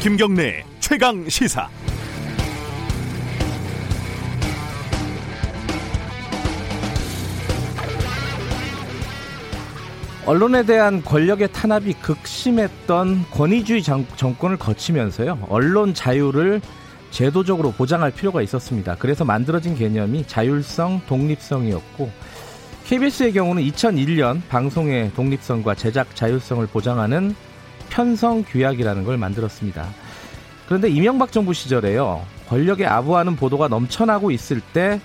김경래 최강 시사. 언론에 대한 권력의 탄압이 극심했던 권위주의 정, 권을 거치면서요. 언론 자유를 제도적으로 보장할 필요가 있었습니다. 그래서 만들어진 개념이 자율성, 독립성이었고 KBS의 경우는 2001년 방송의 독립성과 제작 자율성을 보장하는 편성 규약이라는 걸 만들었습니다. 그런데 이명박 정부 시절에요. 권력에 아부하는 보도가 넘쳐나고 있을 때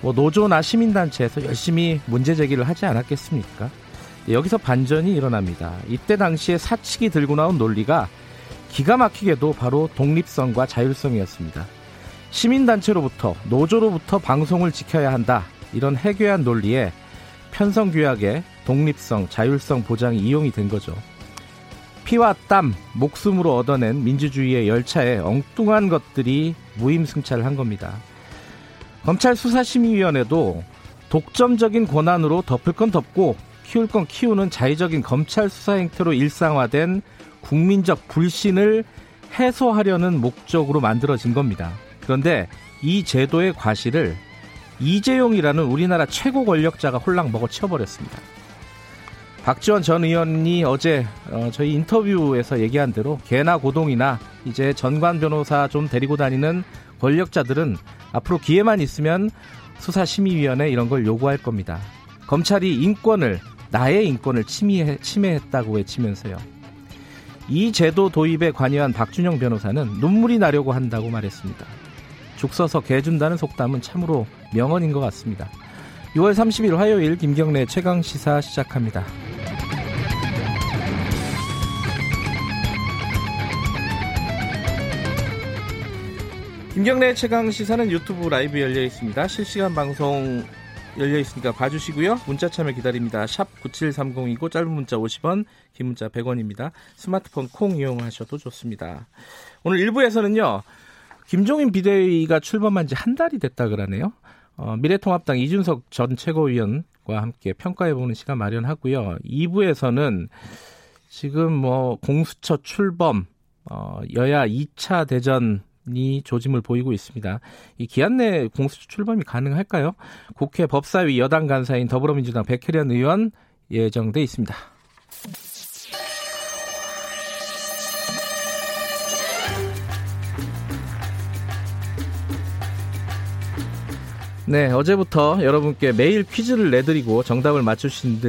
뭐 노조나 시민단체에서 열심히 문제 제기를 하지 않았겠습니까? 여기서 반전이 일어납니다. 이때 당시에 사측이 들고 나온 논리가 기가 막히게도 바로 독립성과 자율성이었습니다. 시민단체로부터 노조로부터 방송을 지켜야 한다. 이런 해괴한 논리에 편성규약의 독립성, 자율성 보장이 이용이 된 거죠. 피와 땀, 목숨으로 얻어낸 민주주의의 열차에 엉뚱한 것들이 무임승차를 한 겁니다. 검찰 수사심의위원회도 독점적인 권한으로 덮을 건 덮고 키울 건 키우는 자의적인 검찰 수사 행태로 일상화된 국민적 불신을 해소하려는 목적으로 만들어진 겁니다. 그런데 이 제도의 과실을 이재용이라는 우리나라 최고 권력자가 홀랑 먹어치워버렸습니다. 박지원 전 의원이 어제 어, 저희 인터뷰에서 얘기한 대로 개나 고동이나 이제 전관 변호사 좀 데리고 다니는 권력자들은 앞으로 기회만 있으면 수사심의위원회 이런 걸 요구할 겁니다. 검찰이 인권을 나의 인권을 침해, 침해했다고 외치면서요. 이 제도 도입에 관여한 박준영 변호사는 눈물이 나려고 한다고 말했습니다. 죽 서서 개 준다는 속담은 참으로 명언인 것 같습니다. 6월 30일 화요일 김경래 최강 시사 시작합니다. 김경래 최강 시사는 유튜브 라이브 열려 있습니다. 실시간 방송 열려 있으니까 봐주시고요. 문자 참여 기다립니다. 샵 9730이고 짧은 문자 50원, 긴 문자 100원입니다. 스마트폰 콩 이용하셔도 좋습니다. 오늘 1부에서는요. 김종인 비대위가 출범한 지 한 달이 됐다 그러네요. 어, 미래통합당 이준석 전 최고위원과 함께 평가해보는 시간 마련하고요. 2부에서는 지금 뭐 공수처 출범, 어, 여야 2차 대전 이 조짐을 보이고 있습니다. 이 기한 내 공수처 출범이 가능할까요? 국회 법사위 여당 간사인 더불어민주당 백혜련 의원 예정돼 있습니다. 네, 어제부터 여러분께 매일 퀴즈를 내드리고 정답을 맞추신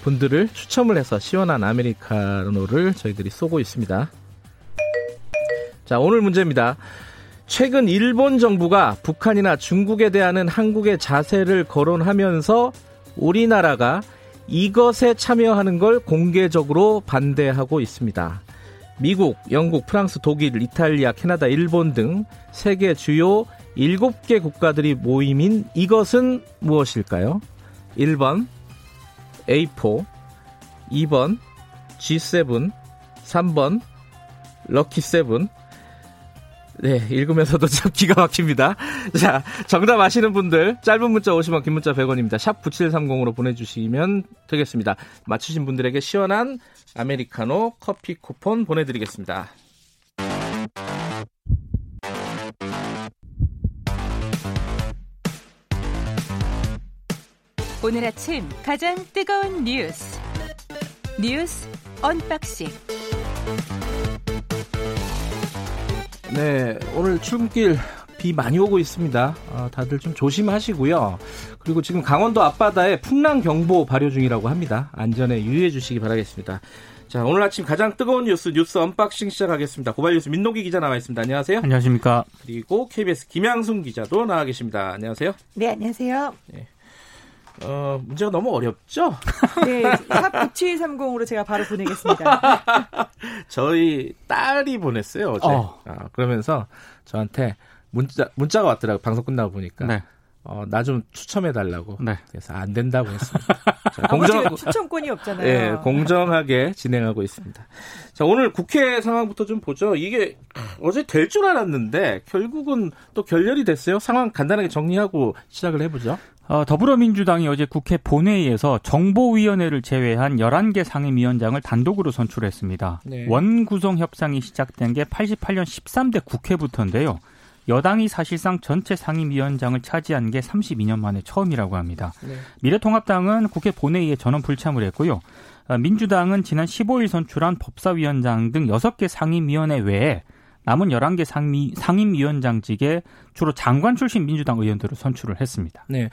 분들을 추첨을 해서 시원한 아메리카노를 저희들이 쏘고 있습니다. 자, 오늘 문제입니다. 최근 일본 정부가 북한이나 중국에 대한 한국의 자세를 거론하면서 우리나라가 이것에 참여하는 걸 공개적으로 반대하고 있습니다. 미국, 영국, 프랑스, 독일, 이탈리아, 캐나다, 일본 등 세계 주요 7개 국가들이 모임인 이것은 무엇일까요? 1번 A4, 2번 G7, 3번 럭키7, 네, 읽으면서도 참 기가 막힙니다. 자, 정답 아시는 분들 짧은 문자 50원, 긴 문자 100원입니다. 샵 9730으로 보내주시면 되겠습니다. 맞추신 분들에게 시원한 아메리카노 커피 쿠폰 보내드리겠습니다. 오늘 아침 가장 뜨거운 뉴스 뉴스 unboxing 네, 오늘 출근길 비 많이 오고 있습니다. 어, 다들 좀 조심하시고요. 그리고 지금 강원도 앞바다에 풍랑 경보 발효 중이라고 합니다. 안전에 유의해 주시기 바라겠습니다. 자, 오늘 아침 가장 뜨거운 뉴스 뉴스 unboxing 시작하겠습니다. 고발 뉴스 민동기 기자 나와 있습니다. 안녕하세요. 안녕하십니까. 그리고 KBS 김양순 기자도 나와 계십니다. 안녕하세요. 네, 안녕하세요. 네. 어, 문제가 너무 어렵죠? 네, 샵 9730으로 제가 바로 보내겠습니다. 저희 딸이 보냈어요, 어제. 어. 아, 그러면서 저한테 문자, 문자가 왔더라고요. 방송 끝나고 보니까. 네. 어, 나 좀 추첨해 달라고. 네. 그래서 안 된다고 했습니다. 자, 공정 추첨권이 없잖아요. 예, 공정하게 진행하고 있습니다. 자, 오늘 국회 상황부터 좀 보죠. 이게 어제 될 줄 알았는데 결국은 또 결렬이 됐어요. 상황 간단하게 정리하고 시작을 해보죠. 어, 더불어민주당이 어제 국회 본회의에서 정보위원회를 제외한 11개 상임위원장을 단독으로 선출했습니다. 네. 원구성 협상이 시작된 게 88년 13대 국회부터인데요. 여당이 사실상 전체 상임위원장을 차지한 게 32년 만에 처음이라고 합니다. 네. 미래통합당은 국회 본회의에 전원 불참을 했고요. 어, 민주당은 지난 15일 선출한 법사위원장 등 6개 상임위원회 외에 남은 11개 상미, 상임위원장직에 주로 장관 출신 민주당 의원들을 선출을 했습니다. 네.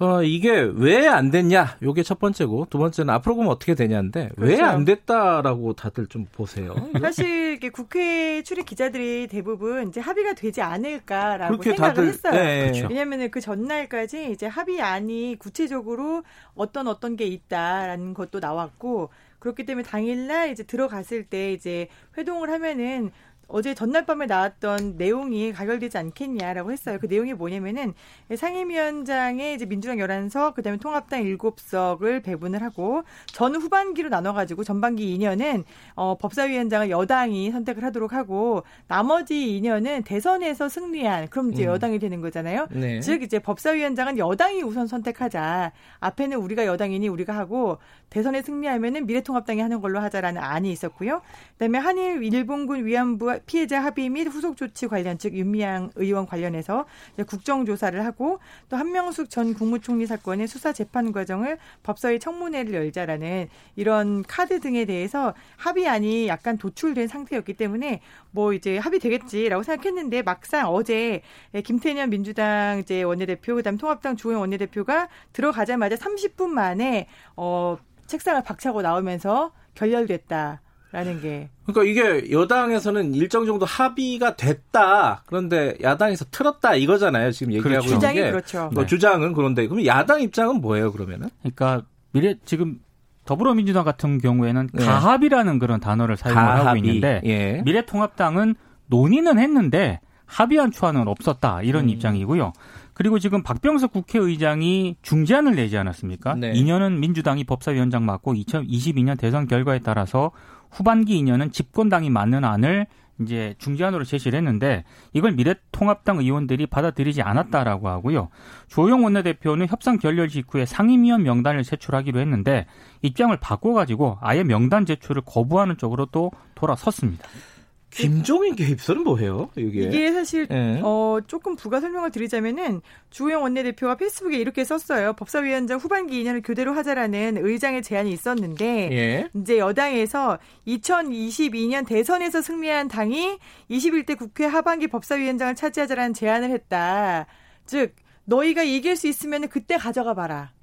어, 이게 왜 안 됐냐? 요게 첫 번째고, 두 번째는 앞으로 보면 어떻게 되냐인데, 왜 그렇죠. 안 됐다라고 다들 좀 보세요. 사실 이게 국회 출입 기자들이 대부분 이제 합의가 되지 않을까라고 생각을 다들, 했어요. 예, 예. 그렇죠. 왜냐하면 그 전날까지 이제 합의안이 구체적으로 어떤 어떤 게 있다라는 것도 나왔고 그렇기 때문에 당일날 이제 들어갔을 때 이제 회동을 하면은 어제 전날 밤에 나왔던 내용이 가결되지 않겠냐라고 했어요. 그 내용이 뭐냐면은 상임위원장에 이제 민주당 11석, 그다음에 통합당 7석을 배분을 하고 전 후반기로 나눠 가지고 전반기 2년은 어 법사위원장을 여당이 선택을 하도록 하고 나머지 2년은 대선에서 승리한 그럼 이제 음. 여당이 되는 거잖아요. 네. 즉 이제 법사위원장은 여당이 우선 선택하자. 앞에는 우리가 여당이니 우리가 하고 대선에 승리하면은 미래통합당이 하는 걸로 하자라는 안이 있었고요. 그다음에 한일 일본군 위안부 피해자 합의 및 후속 조치 관련 즉 윤미향 의원 관련해서 국정조사를 하고 또 한명숙 전 국무총리 사건의 수사 재판 과정을 법사위 청문회를 열자라는 이런 카드 등에 대해서 합의안이 약간 도출된 상태였기 때문에 뭐 이제 합의되겠지라고 생각했는데 막상 어제 김태년 민주당 이제 원내대표 그다음 통합당 주호영 원내대표가 들어가자마자 30분 만에 어 책상을 박차고 나오면서 결렬됐다 라는 게 그러니까 이게 여당에서는 일정 정도 합의가 됐다. 그런데 야당에서 틀었다 이거잖아요. 지금 얘기하고 그렇죠. 있는 주장이 게. 그렇죠. 뭐 네. 주장은 그런데 그럼 야당 입장은 뭐예요, 그러면은? 그러니까 미래 지금 더불어민주당 같은 경우에는 네. 가합이라는 그런 단어를 사용을 하고 가합의. 있는데 예. 미래통합당은 논의는 했는데 합의한 초안은 없었다 이런 음. 입장이고요. 그리고 지금 박병석 국회의장이 중재안을 내지 않았습니까? 네. 2년은 민주당이 법사위원장 맡고 2022년 대선 결과에 따라서 후반기 2년은 집권당이 맞는 안을 이제 중재안으로 제시를 했는데 이걸 미래통합당 의원들이 받아들이지 않았다라고 하고요. 조영 원내대표는 협상 결렬 직후에 상임위원 명단을 제출하기로 했는데 입장을 바꿔가지고 아예 명단 제출을 거부하는 쪽으로 또 돌아섰습니다. 김종인 개입설은 뭐예요? 이게. 이게 사실 예. 어, 조금 부가 설명을 드리자면은 주호영 원내대표가 페이스북에 이렇게 썼어요. 법사위원장 후반기 2년을 교대로 하자라는 의장의 제안이 있었는데 예. 이제 여당에서 2022년 대선에서 승리한 당이 21대 국회 하반기 법사위원장을 차지하자라는 제안을 했다. 즉 너희가 이길 수 있으면 그때 가져가 봐라.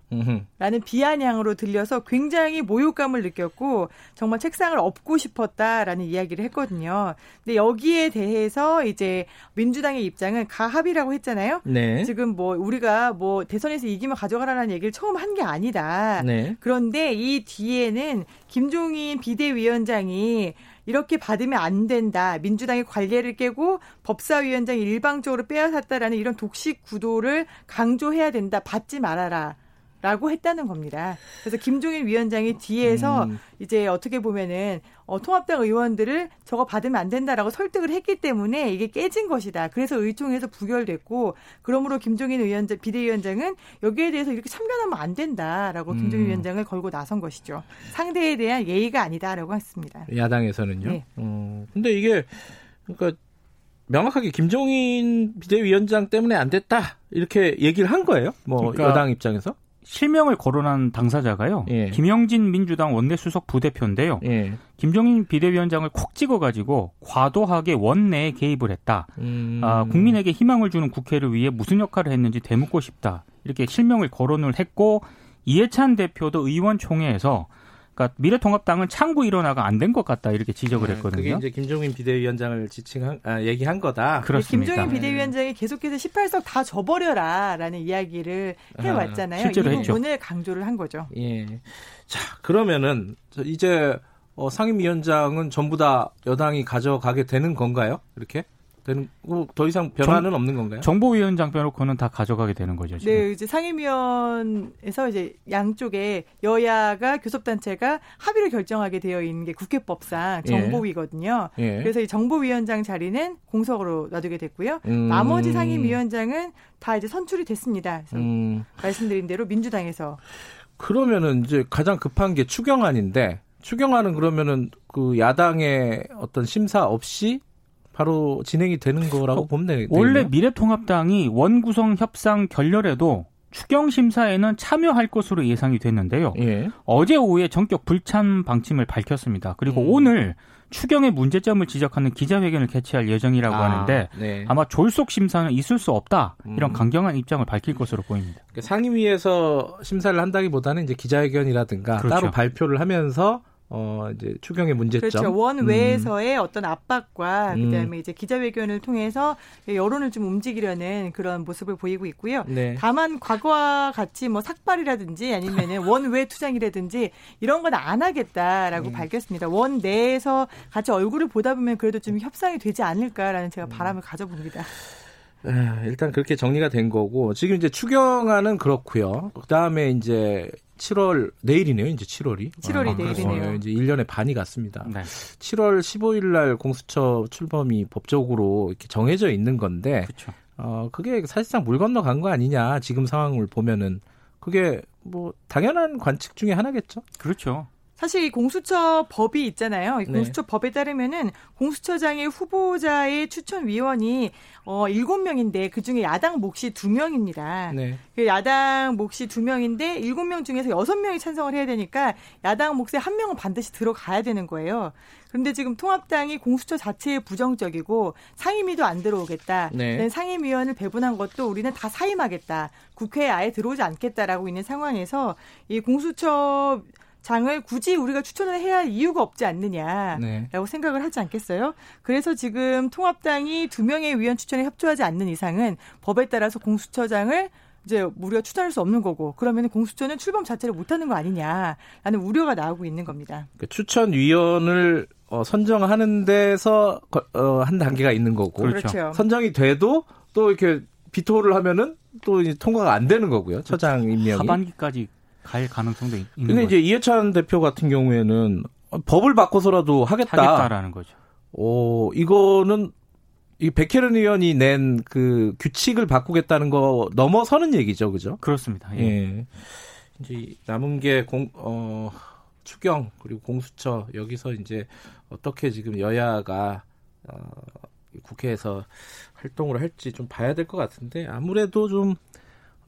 라는 비아냥으로 들려서 굉장히 모욕감을 느꼈고 정말 책상을 엎고 싶었다라는 이야기를 했거든요. 근데 여기에 대해서 이제 민주당의 입장은 가합이라고 했잖아요. 네. 지금 뭐 우리가 뭐 대선에서 이기면 가져가라는 얘기를 처음 한 게 아니다. 네. 그런데 이 뒤에는 김종인 비대위원장이 이렇게 받으면 안 된다. 민주당의 관례를 깨고 법사위원장이 일방적으로 빼앗았다라는 이런 독식 구도를 강조해야 된다. 받지 말아라. 라고 했다는 겁니다. 그래서 김종인 위원장이 뒤에서 음. 이제 어떻게 보면은 어, 통합당 의원들을 저거 받으면 안 된다라고 설득을 했기 때문에 이게 깨진 것이다. 그래서 의총에서 부결됐고 그러므로 김종인 위원장 비대위원장은 여기에 대해서 이렇게 참견하면 안 된다라고 김종인 음. 위원장을 걸고 나선 것이죠. 상대에 대한 예의가 아니다라고 했습니다. 야당에서는요. 네. 어, 근데 이게 그러니까 명확하게 김종인 비대위원장 때문에 안 됐다 이렇게 얘기를 한 거예요. 뭐 그러니까 여당 입장에서. 실명을 거론한 당사자가요. 예. 김영진 민주당 원내수석 부대표인데요. 예. 김종인 비대위원장을 콕 찍어가지고 과도하게 원내에 개입을 했다. 음. 아, 국민에게 희망을 주는 국회를 위해 무슨 역할을 했는지 되묻고 싶다. 이렇게 실명을 거론을 했고 이해찬 대표도 의원총회에서 그러니까 미래통합당은 창구 일원화가 안 된 것 같다 이렇게 지적을 아, 했거든요. 그게 이제 김종인 비대위원장을 지칭한 아, 얘기한 거다. 그렇습니다. 김종인 비대위원장이 계속해서 18석 다 줘버려라라는 이야기를 해왔잖아요. 아, 실제로 이 했죠. 부분을 강조를 한 거죠. 예. 자, 그러면은 저 이제 어, 상임위원장은 전부 다 여당이 가져가게 되는 건가요? 이렇게? 되는 더 이상 변화는 정, 없는 건가요? 정보위원장 빼놓고는 다 가져가게 되는 거죠. 지금. 네, 이제 상임위원에서 이제 양쪽에 여야가 교섭단체가 합의를 결정하게 되어 있는 게 국회법상 예. 정보위거든요. 예. 예. 그래서 이 정보위원장 자리는 공석으로 놔두게 됐고요. 음. 나머지 상임위원장은 다 이제 선출이 됐습니다. 그래서 음. 말씀드린 대로 민주당에서 그러면은 이제 가장 급한 게 추경안인데 추경안은 그러면은 그 야당의 어떤 심사 없이 바로 진행이 되는 거라고 어, 보면 되겠네요. 원래 미래통합당이 원구성 협상 결렬에도 추경 심사에는 참여할 것으로 예상이 됐는데요. 예. 어제 오후에 전격 불참 방침을 밝혔습니다. 그리고 음. 오늘 추경의 문제점을 지적하는 기자회견을 개최할 예정이라고 아, 하는데 네. 아마 졸속 심사는 있을 수 없다 이런 음. 강경한 입장을 밝힐 것으로 보입니다. 그러니까 상임위에서 심사를 한다기보다는 이제 기자회견이라든가 그렇죠. 따로 발표를 하면서 어 이제 추경의 문제점 그렇죠 원외에서의 음. 어떤 압박과 음. 그다음에 이제 기자회견을 통해서 여론을 좀 움직이려는 그런 모습을 보이고 있고요. 네. 다만 과거와 같이 뭐 삭발이라든지 아니면은 원외 투쟁이라든지 이런 건 안 하겠다라고 음. 밝혔습니다. 원 내에서 같이 얼굴을 보다 보면 그래도 좀 협상이 되지 않을까라는 제가 음. 바람을 가져봅니다. 일단 그렇게 정리가 된 거고 지금 이제 추경안은 그렇고요. 그다음에 이제 7월 내일이네요. 이제 7월이. 7월이 아, 내일이네요. 어, 이제 1년의 반이 갔습니다. 네. 7월 15일 날 공수처 출범이 법적으로 이렇게 정해져 있는 건데 그쵸. 어 그게 사실상 물 건너 간 거 아니냐. 지금 상황을 보면은 그게 뭐 당연한 관측 중에 하나겠죠. 그렇죠. 사실 이 공수처 법이 있잖아요. 이 네. 공수처 네. 법에 따르면은 공수처장의 후보자의 추천 위원이 어 7명인데 그중에 야당 몫이 2명입니다. 네. 그 야당 몫이 2명인데 7명 중에서 6명이 찬성을 해야 되니까 야당 몫에 한 명은 반드시 들어가야 되는 거예요. 그런데 지금 통합당이 공수처 자체에 부정적이고 상임위도 안 들어오겠다. 네. 상임위원을 배분한 것도 우리는 다 사임하겠다. 국회에 아예 들어오지 않겠다라고 있는 상황에서 이 공수처 장을 굳이 우리가 추천을 해야 할 이유가 없지 않느냐라고 네. 생각을 하지 않겠어요? 그래서 지금 통합당이 두 명의 위원 추천에 협조하지 않는 이상은 법에 따라서 공수처장을 이제 우리가 추천할 수 없는 거고 그러면 공수처는 출범 자체를 못하는 거 아니냐라는 우려가 나오고 있는 겁니다. 그 추천위원을 어, 선정하는 데서 어, 한 단계가 있는 거고 그렇죠. 선정이 돼도 또 이렇게 비토를 하면은 또 통과가 안 되는 거고요. 처장 임명이 하반기까지 갈 가능성도 있는 근데 거죠. 이제 이해찬 대표 같은 경우에는 법을 바꿔서라도 하겠다. 하겠다라는 거죠. 오, 이거는 이 백혜련 의원이 낸 그 규칙을 바꾸겠다는 거 넘어서는 얘기죠, 그죠? 그렇습니다. 예. 예. 이제 남은 게 공, 어, 추경 그리고 공수처 여기서 이제 어떻게 지금 여야가 어, 국회에서 활동을 할지 좀 봐야 될 것 같은데 아무래도 좀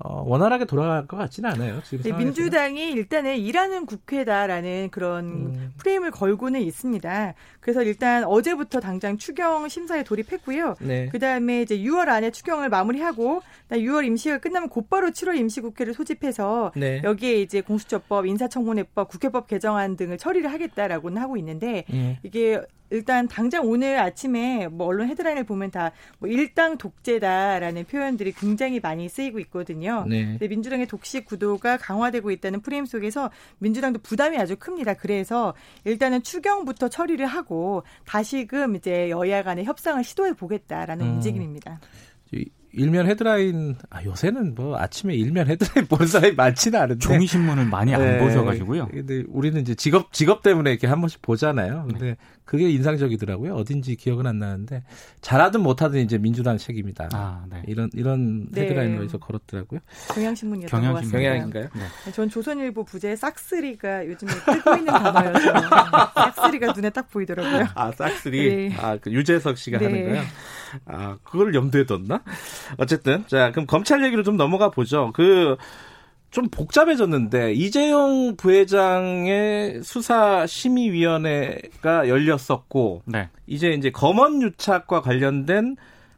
어, 원활하게 돌아갈 것 같지는 않아요. 지금 네, 민주당이 일단은 일하는 국회다라는 그런 음. 프레임을 걸고는 있습니다. 그래서 일단 어제부터 당장 추경 심사에 돌입했고요. 네. 그 다음에 이제 6월 안에 추경을 마무리하고 6월 임시가 끝나면 곧바로 7월 임시국회를 소집해서 네. 여기에 이제 공수처법, 인사청문회법, 국회법 개정안 등을 처리를 하겠다라고는 하고 있는데 네. 이게 일단 당장 오늘 아침에 뭐 언론 헤드라인을 보면 다 뭐 일당 독재다라는 표현들이 굉장히 많이 쓰이고 있거든요. 네. 근데 민주당의 독식 구도가 강화되고 있다는 프레임 속에서 민주당도 부담이 아주 큽니다. 그래서 일단은 추경부터 처리를 하고 다시금 이제 여야 간의 협상을 시도해 보겠다라는 음. 움직임입니다. 일면 헤드라인 아 요새는 뭐 아침에 일면 헤드라인 보는 사람이 많지는 않은데 종이 신문을 많이 안 네. 보셔가지고요. 근데 우리는 이제 직업 직업 때문에 이렇게 한 번씩 보잖아요. 근데 네. 그게 인상적이더라고요. 어딘지 기억은 안 나는데 잘하든 못하든 이제 민주당 책임이다. 아, 네. 이런 이런 네. 헤드라인으로 해서 걸었더라고요. 경향신문이었던 경향신문. 것 같습니다. 경향인가요? 네. 전 조선일보 부제 싹쓸이가 요즘에 뜨고 있는 단어여서 싹쓸이가 눈에 딱 보이더라고요. 아 싹쓸이. 네. 아그 유재석 씨가 하는 네. 거요. 아, 그걸 염두에 뒀나? 어쨌든. 자, 그럼 검찰 얘기로 좀 넘어가 보죠. 그, 좀 복잡해졌는데, 이재용 부회장의 수사심의위원회가 열렸었고, 네. 이제 이제 검언유착과 관련된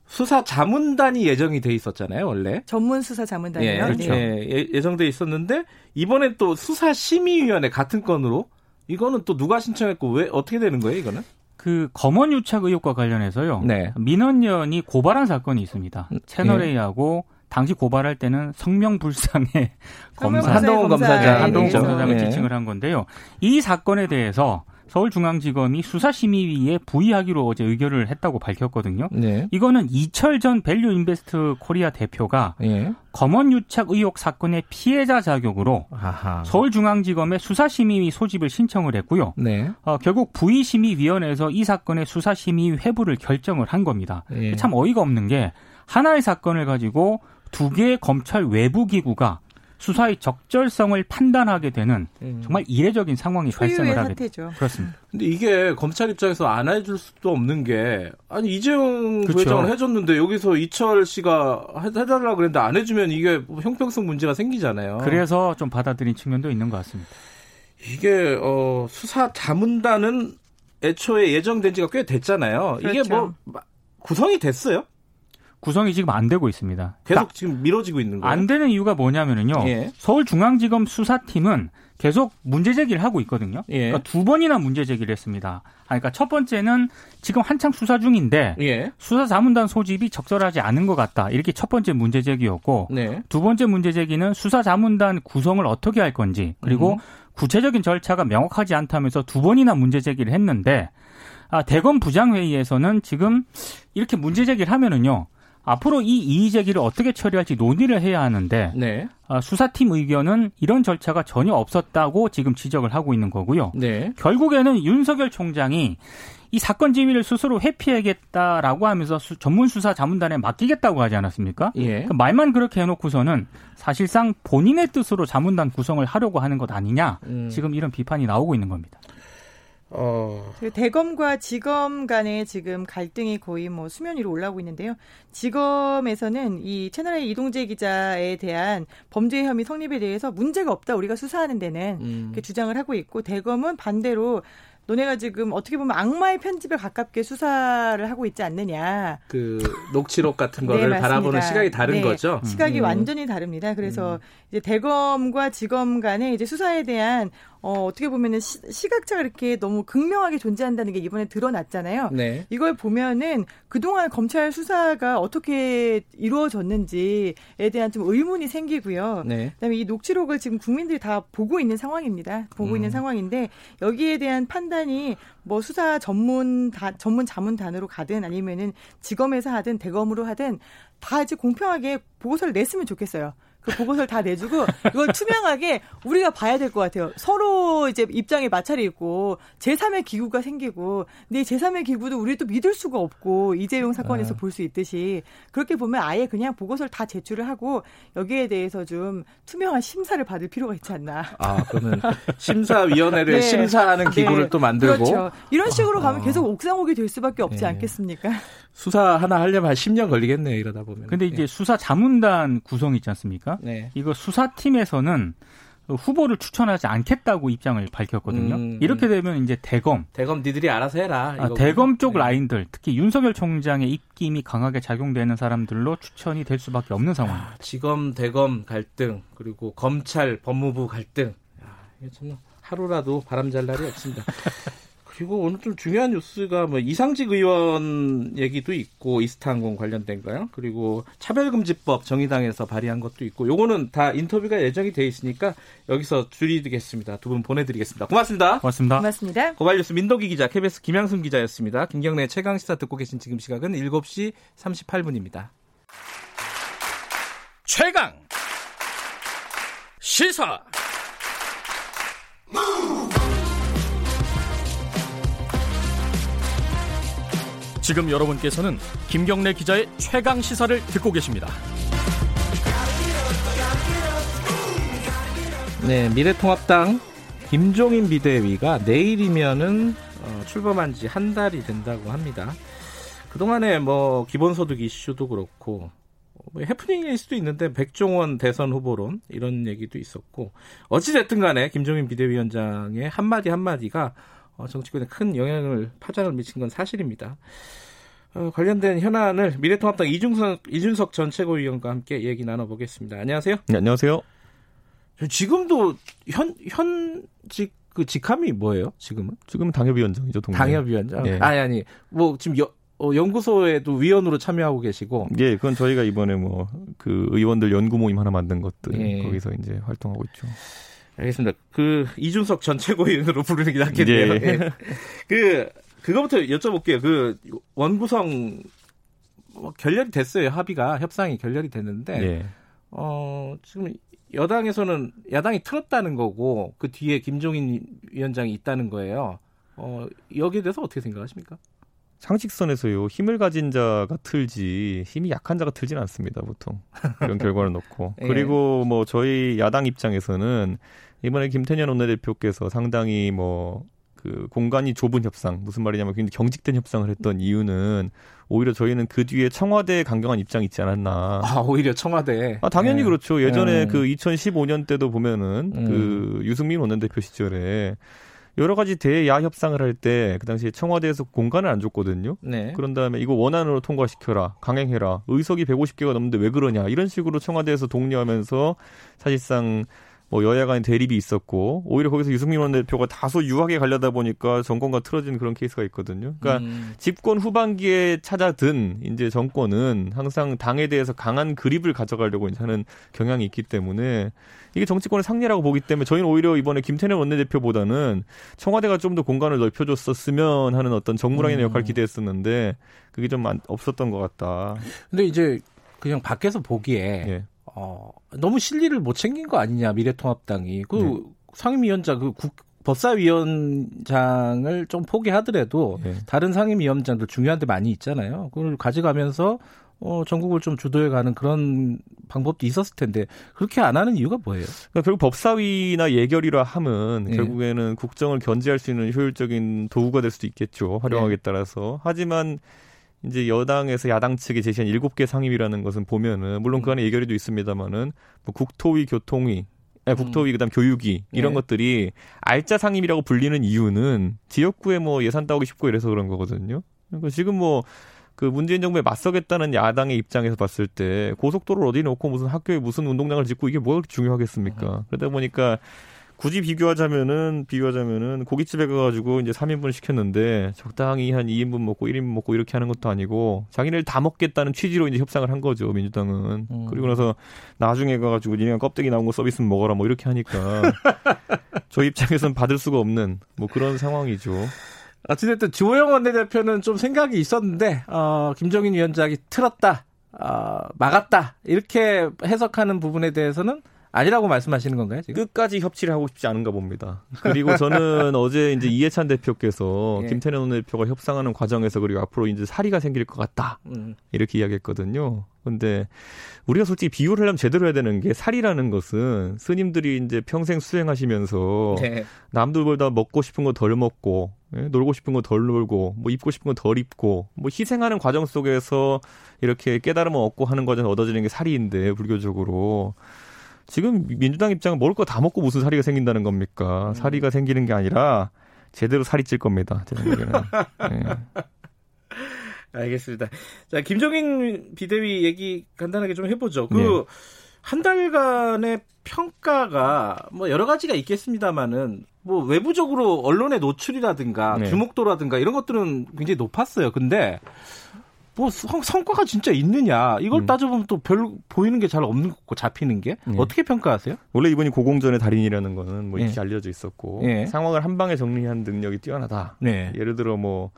수사 자문단이 예정이 돼 있었잖아요, 원래. 전문 수사 자문단이요. 예, 그렇죠. 예, 예정돼 있었는데 이번에 또 수사 심의위원회 같은 건으로 이거는 또 누가 신청했고 왜 어떻게 되는 거예요, 이거는? 그 검언 유착 의혹과 관련해서요. 네. 민언련이 고발한 사건이 있습니다. 음, 채널 A하고 당시 고발할 때는 성명불상의 검사 한동훈 검사장 한동훈 검사장을 네. 지칭을 한 건데요. 이 사건에 대해서 서울중앙지검이 수사심의위에 부의하기로 어제 의결을 했다고 밝혔거든요. 네. 이거는 이철 전 밸류 인베스트 코리아 대표가 예. 검언 유착 의혹 사건의 피해자 자격으로 아하. 서울중앙지검에 수사심의위 소집을 신청을 했고요. 네. 어, 결국 부의심의위원회에서 이 사건의 수사심의 회부를 결정을 한 겁니다. 예. 참 어이가 없는 게 하나의 사건을 가지고 두 개의 검찰 외부 기구가 수사의 적절성을 판단하게 되는 음. 정말 이례적인 상황이 발생을 하게 사태죠. 그렇습니다. 근데 이게 검찰 입장에서 안 해줄 수도 없는 게 아니 이재용 그쵸. 부회장은 해줬는데 여기서 이철 씨가 해- 해달라 그랬는데 안 해주면 이게 뭐 형평성 문제가 생기잖아요. 그래서 좀 받아들인 측면도 있는 것 같습니다. 이게 어, 수사 자문단은 애초에 예정된 지가 꽤 됐잖아요. 이게 그렇죠. 뭐 마- 구성이 됐어요? 구성이 지금 안 되고 있습니다. 계속 지금 미뤄지고 있는 거예요. 안 되는 이유가 뭐냐면은요. 예. 서울중앙지검 수사팀은 계속 문제 제기를 하고 있거든요. 예. 그러니까 두 번이나 문제 제기를 했습니다. 아, 그러니까 첫 번째는 지금 한창 수사 중인데 예. 수사 자문단 소집이 적절하지 않은 것 같다. 이렇게 첫 번째 문제 제기였고 네. 두 번째 문제 제기는 수사 자문단 구성을 어떻게 할 건지 그리고 음. 구체적인 절차가 명확하지 않다면서 두 번이나 문제 제기를 했는데 아, 대검 부장회의에서는 지금 이렇게 문제 제기를 하면은요 앞으로 이 이의 제기를 어떻게 처리할지 논의를 해야 하는데 네. 아, 수사팀 의견은 이런 절차가 전혀 없었다고 지금 지적을 하고 있는 거고요. 네. 결국에는 윤석열 총장이 이 사건 지휘를 스스로 회피하겠다라고 하면서 수- 전문 수사 자문단에 맡기겠다고 하지 않았습니까? 예. 그 말만 그렇게 해놓고서는 사실상 본인의 뜻으로 자문단 구성을 하려고 하는 것 아니냐 음. 지금 이런 비판이 나오고 있는 겁니다. 어. 그 대검과 지검 간의 지금 갈등이 거의 뭐 수면 위로 올라오고 있는데요. 지검에서는 이 채널A 이동재 기자에 대한 범죄 혐의 성립에 대해서 문제가 없다. 우리가 수사하는 데는 음. 주장을 하고 있고 대검은 반대로 너네가 지금 어떻게 보면 악마의 편집에 가깝게 수사를 하고 있지 않느냐. 그 녹취록 같은 네, 거를 맞습니다. 바라보는 시각이 다른 네, 거죠. 시각이 음. 완전히 다릅니다. 그래서 이제 대검과 지검 간의 이제 수사에 대한 어, 어떻게 보면은 시, 시각차가 이렇게 너무 극명하게 존재한다는 게 이번에 드러났잖아요. 네. 이걸 보면은 그동안 검찰 수사가 어떻게 이루어졌는지에 대한 좀 의문이 생기고요. 네. 그다음에 이 녹취록을 지금 국민들이 다 보고 있는 상황입니다. 보고 음. 있는 상황인데 여기에 대한 판단이 뭐 수사 전문 다, 전문 자문 단으로 가든 아니면은 지검에서 하든 대검으로 하든 다 이제 공평하게 보고서를 냈으면 좋겠어요. 그 보고서를 다 내주고 이걸 투명하게 우리가 봐야 될 것 같아요. 서로 이제 입장에 마찰이 있고 제3의 기구가 생기고 근데 이 제3의 기구도 우리도 믿을 수가 없고 이재용 사건에서 볼 수 있듯이 그렇게 보면 아예 그냥 보고서를 다 제출을 하고 여기에 대해서 좀 투명한 심사를 받을 필요가 있지 않나. 아, 그러면 심사위원회를 네. 심사하는 기구를 네. 또 만들고 그렇죠. 이런 식으로 가면 아. 계속 옥상옥이 될 수밖에 없지 네. 않겠습니까? 수사 하나 하려면 한 10년 걸리겠네요, 이러다 보면. 근데 이제 수사 자문단 구성 있지 않습니까? 네. 이거 수사팀에서는 후보를 추천하지 않겠다고 입장을 밝혔거든요. 음, 이렇게 되면 이제 대검, 대검 니들이 알아서 해라. 아. 대검 쪽 네. 라인들, 특히 윤석열 총장의 입김이 강하게 작용되는 사람들로 추천이 될 수밖에 없는 상황입니다. 아, 지검 대검 갈등 그리고 검찰 법무부 갈등. 야, 이게 참 하루라도 바람 잘 날이 없습니다. 그리고 오늘 좀 중요한 뉴스가 뭐 이상직 의원 얘기도 있고 이스타항공 관련된 거요. 그리고 차별금지법 정의당에서 발의한 것도 있고 요거는 다 인터뷰가 예정이 돼 있으니까 여기서 줄이겠습니다. 두 분 보내드리겠습니다. 고맙습니다. 고맙습니다. 고맙습니다. 고발뉴스 민덕기 기자, KBS 김양순 기자였습니다. 김경래 최강 시사 듣고 계신 지금 시각은 7시 38분입니다. 최강 시사 지금 여러분께서는 김경래 기자의 최강 시사를 듣고 계십니다. 네, 미래통합당 김종인 비대위가 내일이면은 어, 출범한 지 한 달이 된다고 합니다. 그동안에 뭐 기본소득 이슈도 그렇고 뭐 해프닝일 수도 있는데 백종원 대선 후보론 이런 얘기도 있었고 어찌됐든 간에 김종인 비대위원장의 한마디 한마디가 어, 정치권에 큰 영향을 파장을 미친 건 사실입니다. 어, 관련된 현안을 미래통합당 이준석, 이준석 전 최고위원과 함께 얘기 나눠보겠습니다. 안녕하세요. 네, 안녕하세요. 지금도 현 현직 그 직함이 뭐예요? 지금은 지금 당협위원장이죠, 동네. 당협위원장. 예. 아니 아니 뭐 지금 여, 어, 연구소에도 위원으로 참여하고 계시고. 예, 그건 저희가 이번에 뭐 그 의원들 연구 모임 하나 만든 것들 예. 거기서 이제 활동하고 있죠. 알겠습니다. 그 이준석 전 최고위원으로 부르는 게 낫겠네요. 예. 네. 그 그거부터 여쭤볼게요. 그 원구성 뭐 결렬이 됐어요. 합의가 협상이 결렬이 됐는데 예. 어 지금 여당에서는 야당이 틀었다는 거고 그 뒤에 김종인 위원장이 있다는 거예요. 어 여기에 대해서 어떻게 생각하십니까? 상식선에서요 힘을 가진 자가 틀지 힘이 약한 자가 틀지는 않습니다 보통 이런 결과를 놓고 예. 그리고 뭐 저희 야당 입장에서는 이번에 김태년 원내대표께서 상당히 뭐 그 공간이 좁은 협상 무슨 말이냐면 굉장히 경직된 협상을 했던 이유는 오히려 저희는 그 뒤에 청와대에 강경한 입장이 있지 않았나 아 오히려 청와대. 아, 당연히 예. 그렇죠. 예전에 음. 그 2015년 때도 보면은 음. 그 유승민 원내대표 시절에 여러 가지 대야 협상을 할 때 그 당시에 청와대에서 공간을 안 줬거든요. 네. 그런 다음에 이거 원안으로 통과시켜라, 강행해라, 의석이 150개가 넘는데 왜 그러냐 이런 식으로 청와대에서 독려하면서 사실상 뭐 여야 간의 대립이 있었고 오히려 거기서 유승민 원내대표가 다소 유하게 가려다 보니까 정권과 틀어진 그런 케이스가 있거든요. 그러니까 음. 집권 후반기에 찾아든 이제 정권은 항상 당에 대해서 강한 그립을 가져가려고 이제 하는 경향이 있기 때문에 이게 정치권의 상례라고 보기 때문에 저희는 오히려 이번에 김태년 원내대표보다는 청와대가 좀 더 공간을 넓혀줬었으면 하는 어떤 정무랑의 음. 역할을 기대했었는데 그게 좀 안- 없었던 것 같다. 근데 이제 그냥 밖에서 보기에 예. 어, 너무 실리를 못 챙긴 거 아니냐 미래통합당이 그 네. 상임위원장 그 국, 법사위원장을 좀 포기하더라도 예. 다른 상임위원장들 중요한 데 많이 있잖아요. 그걸 가져가면서 어, 전국을 좀 주도해가는 그런 방법도 있었을 텐데 그렇게 안 하는 이유가 뭐예요? 그러니까 결국 법사위나 예결이라 함은 예. 결국에는 국정을 견제할 수 있는 효율적인 도구가 될 수도 있겠죠. 활용하기에 예. 따라서. 하지만 이제 여당에서 야당 측이 제시한 일곱 개 상임위라는 것은 보면은 물론 그 안에 예결위도 있습니다만은 뭐 국토위, 교통위, 아니, 국토위 그다음 교육위 이런 예. 것들이 알짜 상임이라고 불리는 이유는 지역구에 뭐 예산 따오기 쉽고 이래서 그런 거거든요. 그러니까 지금 뭐 그 문재인 정부에 맞서겠다는 야당의 입장에서 봤을 때 고속도로를 어디 놓고 무슨 학교에 무슨 운동장을 짓고 이게 뭐가 그렇게 중요하겠습니까? 그러다 보니까 굳이 비교하자면은 비교하자면은 고깃집에 가가지고 이제 3인분 시켰는데 적당히 한 2인분 먹고 1인분 먹고 이렇게 하는 것도 아니고 자기네를 다 먹겠다는 취지로 이제 협상을 한 거죠 민주당은 음. 그리고 나서 나중에 가가지고 니네가 껍데기 나온 거 서비스는 먹어라 뭐 이렇게 하니까 저희 입장에서는 받을 수가 없는 뭐 그런 상황이죠. 어찌됐든 주호영 원내대표는 좀 생각이 있었는데 어, 김정인 위원장이 틀었다, 어, 막았다 이렇게 해석하는 부분에 대해서는 아니라고 말씀하시는 건가요 지금? 끝까지 협치를 하고 싶지 않은가 봅니다. 그리고 저는 어제 이제 이해찬 대표께서 예. 김태년 원내대표가 협상하는 과정에서 그리고 앞으로 이제 사리가 생길 것 같다. 음. 이렇게 이야기했거든요. 근데 우리가 솔직히 비유를 하려면 제대로 해야 되는 게 살이라는 것은 스님들이 이제 평생 수행하시면서 네. 남들보다 먹고 싶은 거 덜 먹고 예, 놀고 싶은 거 덜 놀고 뭐 입고 싶은 거 덜 입고 뭐 희생하는 과정 속에서 이렇게 깨달음을 얻고 하는 과정에서 얻어지는 게 살이인데 불교적으로 지금 민주당 입장은 먹을 거 다 먹고 무슨 살이가 생긴다는 겁니까? 살이가 생기는 게 아니라 제대로 살이 찔 겁니다. 제 생각에는. 예. 알겠습니다. 자, 김종인 비대위 얘기 간단하게 좀 해보죠. 그, 네. 한 달간의 평가가 뭐 여러 가지가 있겠습니다만은 뭐 외부적으로 언론의 노출이라든가 네. 주목도라든가 이런 것들은 굉장히 높았어요. 근데 뭐 성, 성과가 진짜 있느냐 이걸 음. 따져보면 또 별 보이는 게 잘 없는 것 같고 잡히는 게 네. 어떻게 평가하세요? 원래 이분이 고공전의 달인이라는 거는 뭐 예. 이렇게 알려져 있었고 예. 상황을 한 방에 정리한 능력이 뛰어나다. 네. 예를 들어 뭐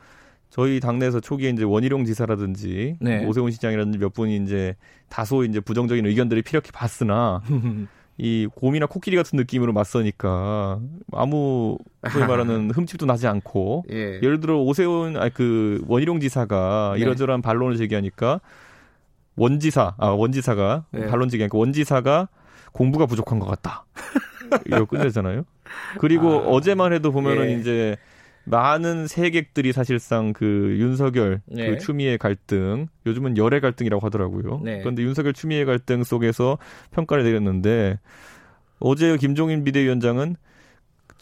저희 당내에서 초기에 이제 원희룡 지사라든지 네. 오세훈 시장이라든지 몇 분이 이제 다소 이제 부정적인 의견들이 필요해 봤으나 이 곰이나 코끼리 같은 느낌으로 맞서니까 아무 소위 말하는 흠집도 나지 않고 예. 예를 들어 오세훈 아니 그 원희룡 지사가 네. 이러저러한 반론을 제기하니까 원지사 아 원지사가 네. 반론 제기하니까 원지사가 공부가 부족한 것 같다 이거 끝내잖아요. 그리고 아, 어제만 해도 보면은 예. 이제 많은 세객들이 사실상 그 윤석열 네. 그 추미애 갈등 요즘은 열애 갈등이라고 하더라고요. 네. 그런데 윤석열 추미애 갈등 속에서 평가를 내렸는데 어제 김종인 비대위원장은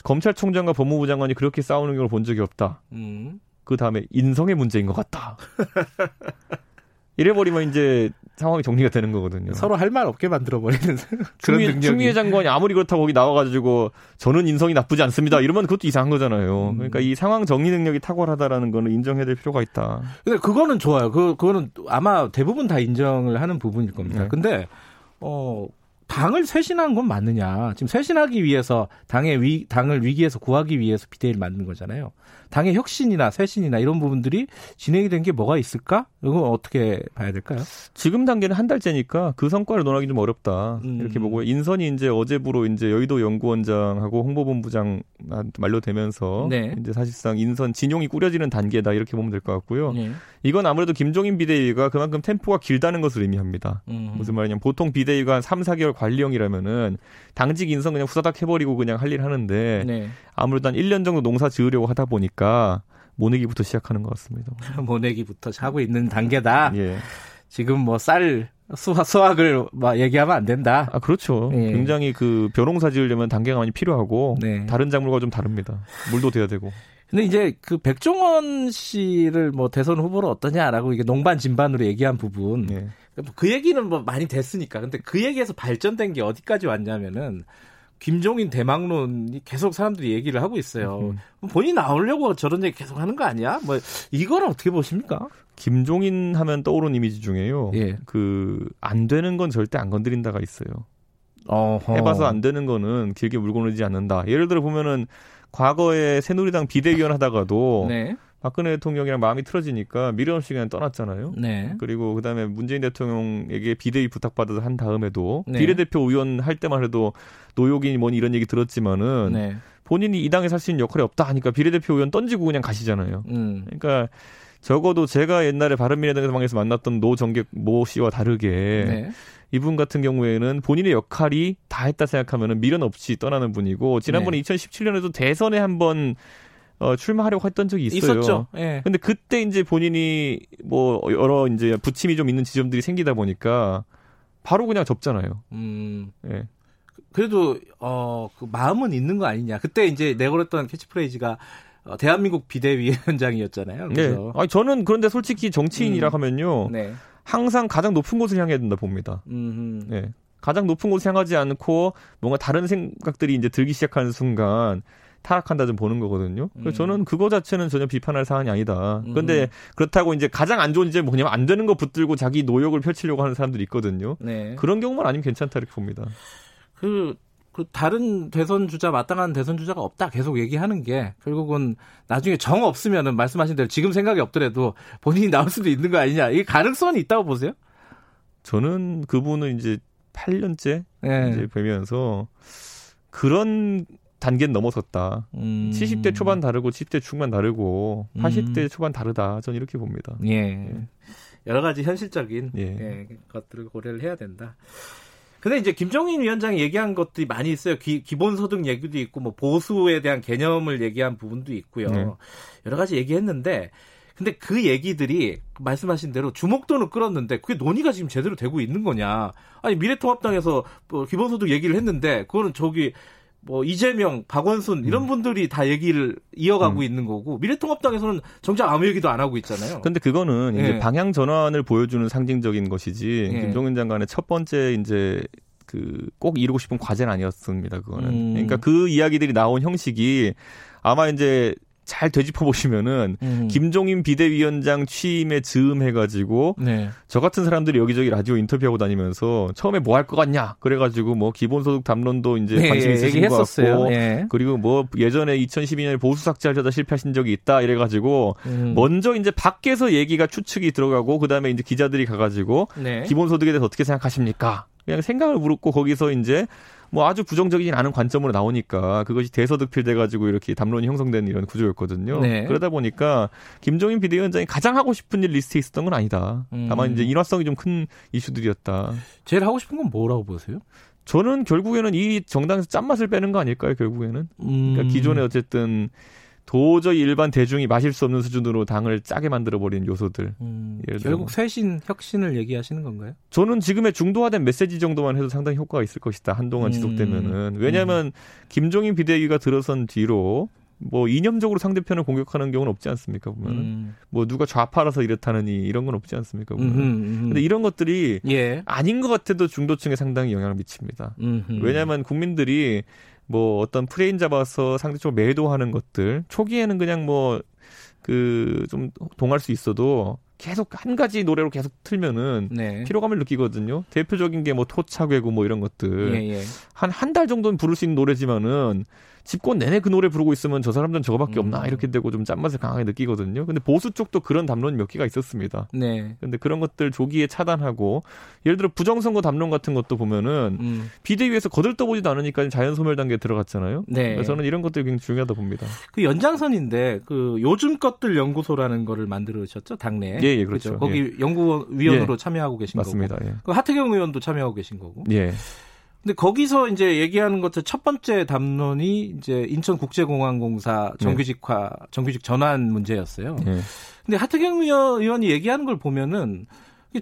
검찰총장과 법무부 장관이 그렇게 싸우는 걸 본 적이 없다. 음. 그 다음에 인성의 문제인 것 같다. 이래버리면 이제 상황이 정리가 되는 거거든요. 서로 할 말 없게 만들어 버리는 그런 능력이. 추미애 장관이 아무리 그렇다고 거기 나와가지고 저는 인성이 나쁘지 않습니다. 이러면 그것도 이상한 거잖아요. 음. 그러니까 이 상황 정리 능력이 탁월하다라는 거는 인정해야 될 필요가 있다. 근데 그거는 좋아요. 그 그거는 아마 대부분 다 인정을 하는 부분일 겁니다. 네. 근데 어 당을 쇄신한 건 맞느냐? 지금 쇄신하기 위해서 당의 위 당을 위기에서 구하기 위해서 비대위를 만든 거잖아요. 당의 혁신이나 쇄신이나 이런 부분들이 진행이 된 게 뭐가 있을까? 이거 어떻게 봐야 될까요? 지금 단계는 한 달째니까 그 성과를 논하기 좀 어렵다. 음. 이렇게 보고 인선이 이제 어제부로 이제 여의도 연구원장하고 홍보본부장 만료되면서 네. 이제 사실상 인선 진용이 꾸려지는 단계다 이렇게 보면 될 것 같고요. 네. 이건 아무래도 김종인 비대위가 그만큼 템포가 길다는 것을 의미합니다. 음. 무슨 말이냐면 보통 비대위가 한 3, 4개월 관리형이라면은 당직 인선 그냥 후다닥 해버리고 그냥 할 일 하는데 네. 아무래도 한 1년 정도 농사 지으려고 하다 보니까 모내기부터 시작하는 것 같습니다. 모내기부터 하고 있는 단계다. 예. 지금 뭐 쌀 수확, 수확을 막 얘기하면 안 된다. 아, 그렇죠. 예. 굉장히 그 벼농사 지으려면 단계가 많이 필요하고 네. 다른 작물과 좀 다릅니다. 물도 돼야 되고. 근데 이제 그 백종원 씨를 뭐 대선 후보로 어떠냐라고 이게 농반 진반으로 얘기한 부분 예. 그 얘기는 뭐 많이 됐으니까 근데 그 얘기에서 발전된 게 어디까지 왔냐면은 김종인 대망론이 계속 사람들이 얘기를 하고 있어요. 음. 본인이 나오려고 저런 얘기 계속 하는 거 아니야? 뭐 이거는 어떻게 보십니까? 김종인 하면 떠오르는 이미지 중에요. 예. 그안 되는 건 절대 안 건드린다가 있어요. 어허. 해봐서 안 되는 거는 길게 물고 늘어지지 않는다. 예를 들어 보면은 과거에 새누리당 비대위원 하다가도 네. 박근혜 대통령이랑 마음이 틀어지니까 미련 없이 그냥 떠났잖아요. 네. 그리고 그다음에 문재인 대통령에게 비대위 부탁받아서 한 다음에도 네. 비례대표 의원 할 때만 해도 노욕이니 뭐니 이런 얘기 들었지만은 네. 본인이 이 당에서 할 수 있는 역할이 없다 하니까 비례대표 의원 던지고 그냥 가시잖아요. 음. 그러니까 적어도 제가 옛날에 바른미래당에서 만났던 노 정객 모 씨와 다르게 네. 이분 같은 경우에는 본인의 역할이 다 했다 생각하면은 미련 없이 떠나는 분이고 지난번에 네. 2017년에도 대선에 한번 어, 출마하려고 했던 적이 있어요. 있었죠. 예. 근데 그때 이제 본인이 뭐 여러 이제 부침이 좀 있는 지점들이 생기다 보니까 바로 그냥 접잖아요. 음. 예. 그래도 어 그 마음은 있는 거 아니냐. 그때 이제 내걸었던 캐치프레이즈가 어, 대한민국 비대위원장이었잖아요. 네. 그래서 아니 저는 그런데 솔직히 정치인이라 음. 하면요. 네. 항상 가장 높은 곳을 향해야 된다 봅니다. 음. 예. 가장 높은 곳을 향하지 않고 뭔가 다른 생각들이 이제 들기 시작하는 순간 타락한다 좀 보는 거거든요. 그래서 음. 저는 그거 자체는 전혀 비판할 사안이 아니다. 음. 그런데 그렇다고 이제 가장 안 좋은 점이 뭐냐면 안 되는 거 붙들고 자기 노역을 펼치려고 하는 사람들이 있거든요. 네. 그런 경우만 아니면 괜찮다 이렇게 봅니다. 그, 그 다른 대선 주자 마땅한 대선 주자가 없다 계속 얘기하는 게 결국은 나중에 정 없으면은 말씀하신 대로 지금 생각이 없더라도 본인이 나올 수도 있는 거 아니냐 이게 가능성이 있다고 보세요? 저는 그분은 이제 8년째 네. 이제 뵈면서 그런 단계는 넘어섰다. 음. 70대 초반 다르고 70대 중반 다르고 음. 80대 초반 다르다. 저는 이렇게 봅니다. 예. 여러 가지 현실적인 예. 예, 것들을 고려를 해야 된다. 근데 이제 김종인 위원장이 얘기한 것들이 많이 있어요. 기, 기본소득 얘기도 있고, 뭐 보수에 대한 개념을 얘기한 부분도 있고요. 네. 여러 가지 얘기했는데, 근데 그 얘기들이 말씀하신 대로 주목도는 끌었는데 그게 논의가 지금 제대로 되고 있는 거냐? 아니 미래통합당에서 뭐 기본소득 얘기를 했는데 그거는 저기 뭐 이재명, 박원순 이런 분들이 다 얘기를 이어가고 음. 있는 거고 미래통합당에서는 정작 아무 얘기도 안 하고 있잖아요. 근데 그거는 예. 이제 방향 전환을 보여주는 상징적인 것이지 예. 김종인 장관의 첫 번째 이제 그 꼭 이루고 싶은 과제는 아니었습니다. 그거는. 음. 그러니까 그 이야기들이 나온 형식이 아마 이제 잘 되짚어 보시면은 음. 김종인 비대위원장 취임에 즈음해가지고 네. 저 같은 사람들이 여기저기 라디오 인터뷰하고 다니면서 처음에 뭐 할 것 같냐 그래가지고 뭐 기본소득 담론도 이제 네, 관심 있으신 것. 같고 예. 그리고 뭐 예전에 2012년에 보수 삭제하려다 실패하신 적이 있다 이래가지고 음. 먼저 이제 밖에서 얘기가 추측이 들어가고 그 다음에 이제 기자들이 가가지고 네. 기본소득에 대해서 어떻게 생각하십니까? 그냥 생각을 물었고 거기서 이제 뭐 아주 부정적이진 않은 관점으로 나오니까 그것이 대서특필 돼 가지고 이렇게 담론이 형성된 이런 구조였거든요. 네. 그러다 보니까 김종인 비대위원장이 가장 하고 싶은 일 리스트에 있었던 건 아니다. 음. 다만 이제 인화성이 좀 큰 이슈들이었다. 제일 하고 싶은 건 뭐라고 보세요? 저는 결국에는 이 정당에서 짠맛을 빼는 거 아닐까요? 결국에는 음. 그러니까 기존에 어쨌든 도저히 일반 대중이 마실 수 없는 수준으로 당을 짜게 만들어 버린 요소들. 음, 결국 뭐. 쇄신, 혁신을 얘기하시는 건가요? 저는 지금의 중도화된 메시지 정도만 해도 상당히 효과가 있을 것이다. 한동안 음. 지속되면은. 왜냐하면 김종인 비대위가 들어선 뒤로 뭐 이념적으로 상대편을 공격하는 경우는 없지 않습니까 보면은 음. 뭐 누가 좌파라서 이렇다느니 이런 건 없지 않습니까 보면. 음흠. 근데 이런 것들이 예. 아닌 것 같아도 중도층에 상당히 영향을 미칩니다. 음흠. 왜냐하면 국민들이 뭐 어떤 프레임 잡아서 상대적으로 매도하는 것들 초기에는 그냥 뭐 그 좀 동할 수 있어도 계속 한 가지 노래로 계속 틀면은 네. 피로감을 느끼거든요. 대표적인 게 뭐 토착외고 뭐 이런 것들 예, 예. 한한 달 정도는 부를 수 있는 노래지만은 집권 내내 그 노래 부르고 있으면 저 사람들은 저거밖에 없나 음. 이렇게 되고 좀 짠맛을 강하게 느끼거든요. 근데 보수 쪽도 그런 담론이 몇 개가 있었습니다. 네. 근데 그런 것들 조기에 차단하고 예를 들어 부정선거 담론 같은 것도 보면은 음. 비대위에서 거들떠보지도 않으니까 자연 소멸 단계에 들어갔잖아요. 네. 그래서 저는 이런 것들이 굉장히 중요하다 봅니다. 그 연장선인데 그 요즘 것들 연구소라는 거를 만들으셨죠 당내. 예, 예, 그렇죠. 거기 연구위원으로 참여하고 계신 맞습니다. 거고. 예. 그 하태경 의원도 참여하고 계신 거고. 예. 근데 거기서 이제 얘기하는 것들 첫 번째 담론이 이제 인천국제공항공사 정규직화, 정규직 전환 문제였어요. 예. 근데 하태경 의원- 의원이 얘기하는 걸 보면은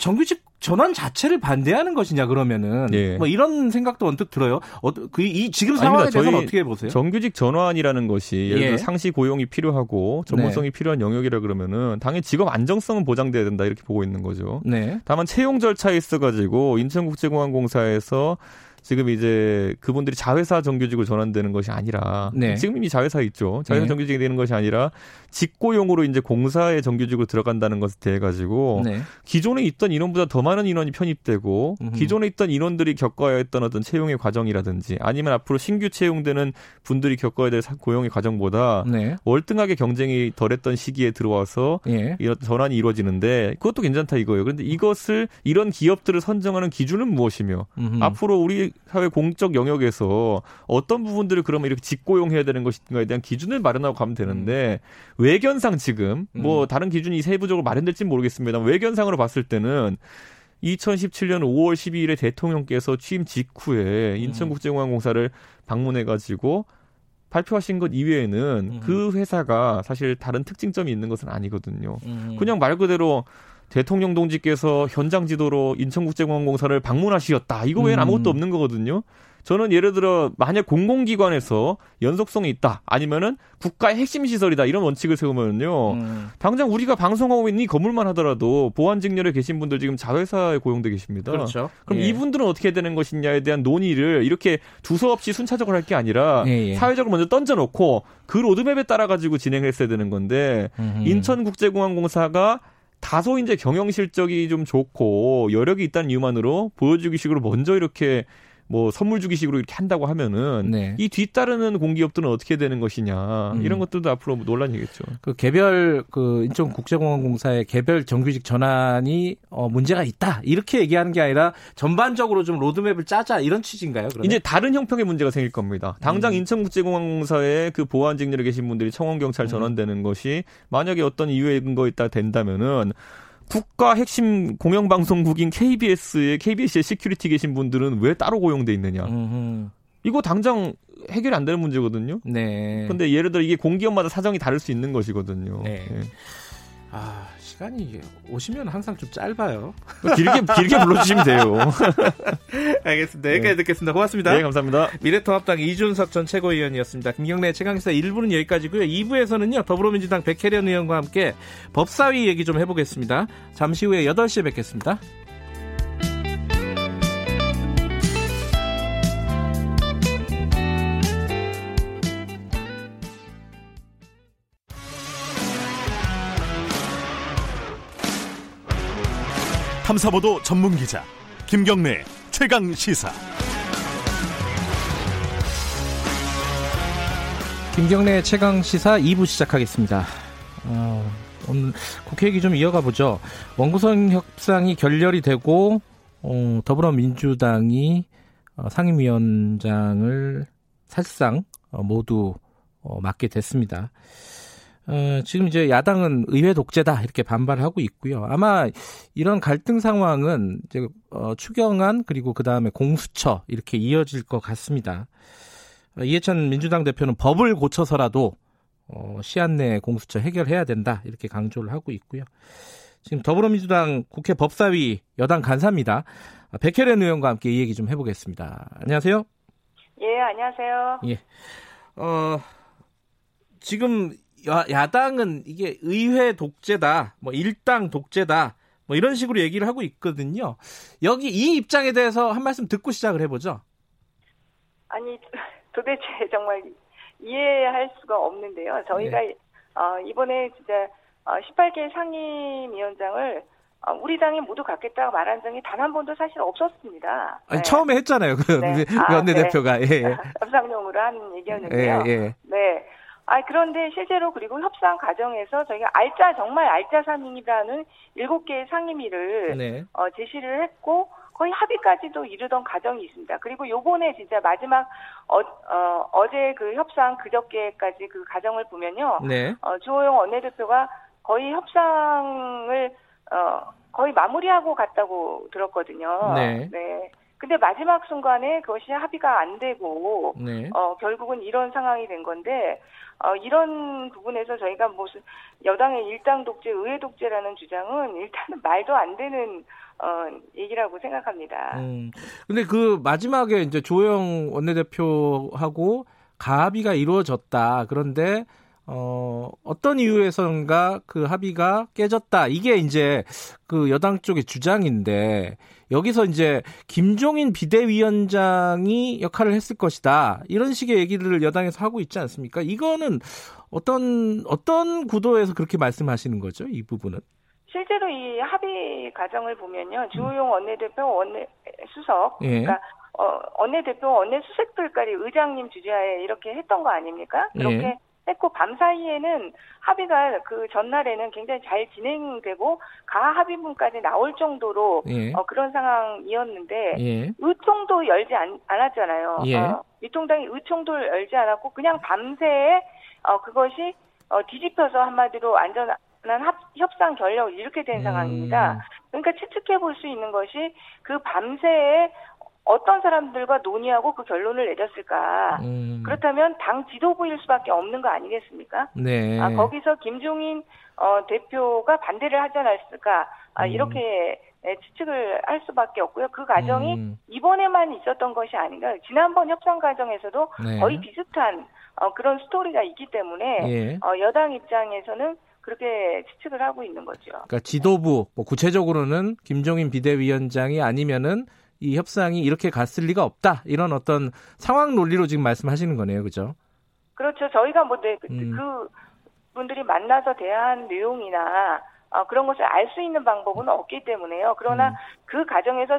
정규직 전환 자체를 반대하는 것이냐 그러면은 예. 뭐 이런 생각도 언뜻 들어요. 어, 그이 지금 아닙니다. 상황에 대해서는 저희 어떻게 보세요? 정규직 전환이라는 것이 예를 들어 예. 상시 고용이 필요하고 전문성이 필요한 영역이라 그러면은 당연히 직업 안정성은 보장돼야 된다 이렇게 보고 있는 거죠. 네. 다만 채용 절차에 있어 가지고 인천국제공항공사에서 지금 이제 그분들이 자회사 정규직으로 전환되는 것이 아니라 네. 지금 이미 자회사 있죠. 자회사 네. 정규직이 되는 것이 아니라 직고용으로 이제 공사의 정규직으로 들어간다는 것에 대해 가지고 네. 기존에 있던 인원보다 더 많은 인원이 편입되고 음흠. 기존에 있던 인원들이 겪어야 했던 어떤 채용의 과정이라든지 아니면 앞으로 신규 채용되는 분들이 겪어야 될 사- 고용의 과정보다 네. 월등하게 경쟁이 덜했던 시기에 들어와서 예. 이런 전환이 이루어지는데 그것도 괜찮다 이거예요. 그런데 이것을 이런 기업들을 선정하는 기준은 무엇이며 음흠. 앞으로 우리 사회 공적 영역에서 어떤 부분들을 그러면 이렇게 직고용해야 되는 것인가에 대한 기준을 마련하고 가면 되는데 외견상 지금 뭐 음. 다른 기준이 세부적으로 마련될지는 모르겠습니다. 외견상으로 봤을 때는 2017년 5월 12일에 대통령께서 취임 직후에 인천국제공항공사를 방문해가지고 발표하신 것 이외에는 음. 그 회사가 사실 다른 특징점이 있는 것은 아니거든요. 음. 그냥 말 그대로 대통령 동지께서 현장 지도로 인천국제공항공사를 방문하시었다. 이거 외에는 음. 아무것도 없는 거거든요. 저는 예를 들어 만약 공공기관에서 연속성이 있다 아니면은 국가의 핵심 시설이다 이런 원칙을 세우면요 음. 당장 우리가 방송하고 있는 이 건물만 하더라도 보안 직렬에 계신 분들 지금 자회사에 고용돼 계십니다. 그렇죠. 그럼 예. 이분들은 어떻게 되는 것이냐에 대한 논의를 이렇게 두서 없이 순차적으로 할 게 아니라 예, 예. 사회적으로 먼저 던져놓고 그 로드맵에 따라 가지고 진행했어야 되는 건데 음흠. 인천국제공항공사가 다소 이제 경영 실적이 좀 좋고 여력이 있다는 이유만으로 보여주기식으로 먼저 이렇게 뭐 선물 주기식으로 이렇게 한다고 하면은 네. 이 뒤따르는 공기업들은 어떻게 되는 것이냐 음. 이런 것들도 앞으로 논란이겠죠. 그 개별 그 인천 국제공항공사의 개별 정규직 전환이 어, 문제가 있다 이렇게 얘기하는 게 아니라 전반적으로 좀 로드맵을 짜자 이런 취지인가요? 그러면? 이제 다른 형평의 문제가 생길 겁니다. 당장 음. 인천 국제공항공사의 그 보안 직렬에 계신 분들이 청원 경찰 전환되는 것이 만약에 어떤 이유에 근거 있다 된다면은 국가 핵심 공영방송국인 KBS의 KBS의 security 계신 분들은 왜 따로 고용돼 있느냐? 음흠. 이거 당장 해결이 안 되는 문제거든요. 네. 근데 예를 들어 이게 공기업마다 사정이 다를 수 있는 것이거든요. 네. 예. 아 시간이 오시면 항상 좀 짧아요. 길게 길게 불러주시면 돼요. 알겠습니다. 여기까지 듣겠습니다. 고맙습니다. 네, 감사합니다. 미래통합당 이준석 전 최고위원이었습니다. 김경래 최강시사 1부는 여기까지고요. 2부에서는요. 더불어민주당 백혜련 의원과 함께 법사위 얘기 좀 해보겠습니다. 잠시 후에 8시에 뵙겠습니다. 탐사보도 전문 기자 김경래 최강 시사. 김경래 최강 시사 2부 시작하겠습니다. 어, 오늘 국회 얘기 좀 이어가 보죠. 원구성 협상이 결렬이 되고 어, 더불어민주당이 어, 상임위원장을 사실상 어, 모두 어, 맡게 됐습니다. 어, 지금 이제 야당은 의회 독재다 이렇게 반발하고 있고요. 아마 이런 갈등 상황은 이제 어, 추경안 그리고 그 다음에 공수처 이렇게 이어질 것 같습니다. 어, 이해찬 민주당 대표는 법을 고쳐서라도 어, 시한 내에 공수처 해결해야 된다 이렇게 강조를 하고 있고요. 지금 더불어민주당 국회 법사위 여당 간사입니다. 아, 백혜련 의원과 함께 이 얘기 좀 해보겠습니다. 안녕하세요. 예, 안녕하세요. 어, 지금 야, 야당은 이게 의회 독재다, 뭐 일당 독재다, 뭐 이런 식으로 얘기를 하고 있거든요. 여기 이 입장에 대해서 한 말씀 듣고 시작을 해보죠. 아니, 도대체 정말 이해할 수가 없는데요. 저희가 네. 어, 이번에 진짜 어, 18개 상임위원장을 어, 우리 당이 모두 갖겠다고 말한 적이 단 한 번도 사실 없었습니다. 아니, 네. 처음에 했잖아요. 그 네. 아, 원내대표가. 예, 예. 협상용으로 한 얘기였는데요. 예, 예. 네. 아, 그런데 실제로 그리고 협상 과정에서 저희가 알짜, 정말 알짜 상임이라는 일곱 개의 상임위를 네. 어, 제시를 했고 거의 합의까지도 이르던 과정이 있습니다. 그리고 요번에 진짜 마지막 어, 어, 어제 그 협상 그저께까지 그 과정을 보면요. 네. 어, 주호영 원내대표가 거의 협상을 어, 거의 마무리하고 갔다고 들었거든요. 네. 근데 마지막 순간에 그것이 합의가 안 되고 네. 어, 결국은 이런 상황이 된 건데, 어, 이런 부분에서 저희가 무슨 여당의 일당 독재, 의회 독재라는 주장은 일단은 말도 안 되는, 어, 얘기라고 생각합니다. 음. 근데 그 마지막에 이제 조영 원내대표하고 가합의가 이루어졌다. 그런데 어, 어떤 이유에선가 그 합의가 깨졌다. 이게 이제 그 여당 쪽의 주장인데 여기서 이제 김종인 비대위원장이 역할을 했을 것이다. 이런 식의 얘기를 여당에서 하고 있지 않습니까? 이거는 어떤 어떤 구도에서 그렇게 말씀하시는 거죠? 이 부분은? 실제로 이 합의 과정을 보면요. 주호영 원내대표, 원내 수석, 예. 그러니까 어, 원내대표, 원내수석들까지 의장님 주재하에 이렇게 했던 거 아닙니까? 그렇게 예. 했고 밤 사이에는 합의가 그 전날에는 굉장히 잘 진행되고 가 합의문까지 나올 정도로 예. 어, 그런 상황이었는데 예. 의총도 열지 않, 았잖아요 예. 미통당이 의총도 열지 않았고 그냥 밤새 어, 그것이 어, 뒤집혀서 한마디로 안전한 합, 협상 결력 이렇게 된 음. 상황입니다. 그러니까 추측해 볼 수 있는 것이 그 밤새에 어떤 사람들과 논의하고 그 결론을 내렸을까. 음. 그렇다면 당 지도부일 수밖에 없는 거 아니겠습니까? 네. 아, 거기서 김종인 어, 대표가 반대를 하지 않았을까. 아, 음. 이렇게 예, 추측을 할 수밖에 없고요. 그 과정이 음. 이번에만 있었던 것이 아닌가. 지난번 협상 과정에서도 네. 거의 비슷한 어, 그런 스토리가 있기 때문에 예. 어, 여당 입장에서는 그렇게 추측을 하고 있는 거죠. 그러니까 지도부 뭐 구체적으로는 김종인 비대위원장이 아니면은 이 협상이 이렇게 갔을 리가 없다 이런 어떤 상황 논리로 지금 말씀하시는 거네요, 그죠? 그렇죠. 저희가 뭐 네, 그, 음. 그 분들이 만나서 대화한 내용이나 어, 그런 것을 알 수 있는 방법은 없기 때문에요. 그러나 음. 그 과정에서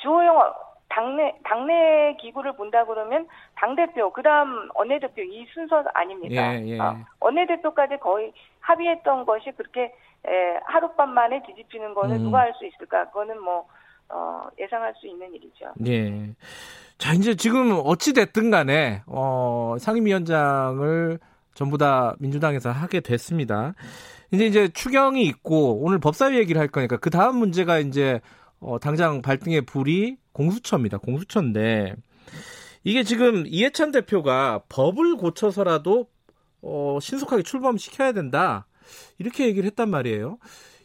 주호영 당내 당내 기구를 본다 그러면 당 대표 그다음 원내 대표 이 순서 아닙니까? 예, 예. 어, 원내 대표까지 거의 합의했던 것이 그렇게 에, 하룻밤 만에 뒤집히는 거는 음. 누가 할 수 있을까? 그거는 뭐 어, 예상할 수 있는 일이죠. 예. 자, 이제 지금 어찌 됐든 간에 어, 상임위원장을 전부 다 민주당에서 하게 됐습니다. 이제 이제 추경이 있고 오늘 법사위 얘기를 할 거니까 그 다음 문제가 이제 어, 당장 발등의 불이 공수처입니다. 공수처인데 이게 지금 이해찬 대표가 법을 고쳐서라도 어, 신속하게 출범시켜야 된다. 이렇게 얘기를 했단 말이에요.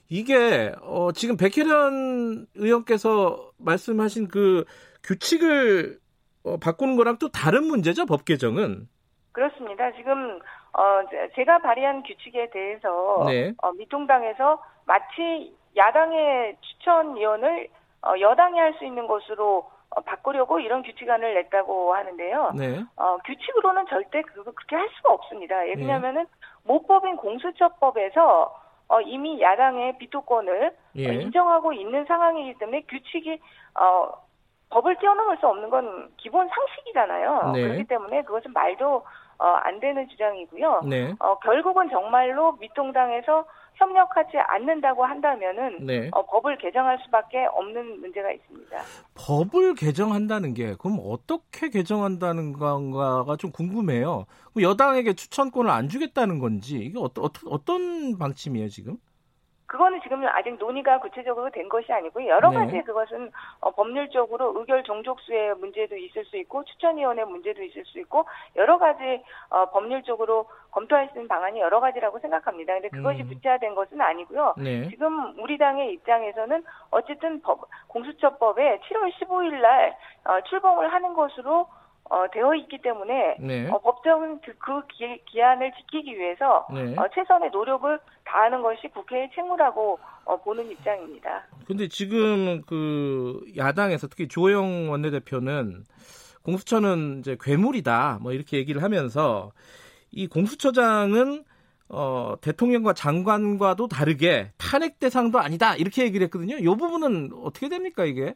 이게 어, 지금 백혜련 의원께서 말씀하신 그 규칙을 어, 바꾸는 거랑 또 다른 문제죠 법 개정은. 그렇습니다. 지금 어, 제- 제가 발의한 규칙에 대해서 네. 어, 미통당에서 마치 야당의 추천위원을 어, 여당이 할 수 있는 것으로 어, 바꾸려고 이런 규칙안을 냈다고 하는데요. 네. 어, 규칙으로는 절대 그거 그렇게 할 수가 없습니다. 네. 왜냐하면은 모법인 공수처법에서 어, 이미 야당의 비토권을 예. 어, 인정하고 있는 상황이기 때문에 규칙이 어, 법을 뛰어넘을 수 없는 건 기본 상식이잖아요. 네. 그렇기 때문에 그것은 말도 어, 안 되는 주장이고요. 네. 어, 결국은 정말로 미통당에서 협력하지 않는다고 한다면은 네. 어, 법을 개정할 수밖에 없는 문제가 있습니다. 법을 개정한다는 게 그럼 어떻게 개정한다는 건가가 좀 궁금해요. 그럼 여당에게 추천권을 안 주겠다는 건지 이게 어떤 어떤 방침이에요 지금? 그거는 지금 아직 논의가 구체적으로 된 것이 아니고 여러 네. 가지 그것은 어, 법률적으로 의결 종족수의 문제도 있을 수 있고 추천위원회 문제도 있을 수 있고 여러 가지 어, 법률적으로 검토할 수 있는 방안이 여러 가지라고 생각합니다. 근데 그것이 음. 구체화된 것은 아니고요. 네. 지금 우리 당의 입장에서는 어쨌든 법, 공수처법에 7월 15일 날 어, 출범을 하는 것으로 어, 되어 있기 때문에 네. 어, 법정은 그, 그 기, 기한을 지키기 위해서 네. 어, 최선의 노력을 다하는 것이 국회의 책무라고 어, 보는 입장입니다. 근데 지금 그 야당에서 특히 조영 원내대표는 공수처는 이제 괴물이다 뭐 이렇게 얘기를 하면서 이 공수처장은 어, 대통령과 장관과도 다르게 탄핵 대상도 아니다 이렇게 얘기를 했거든요. 이 부분은 어떻게 됩니까 이게?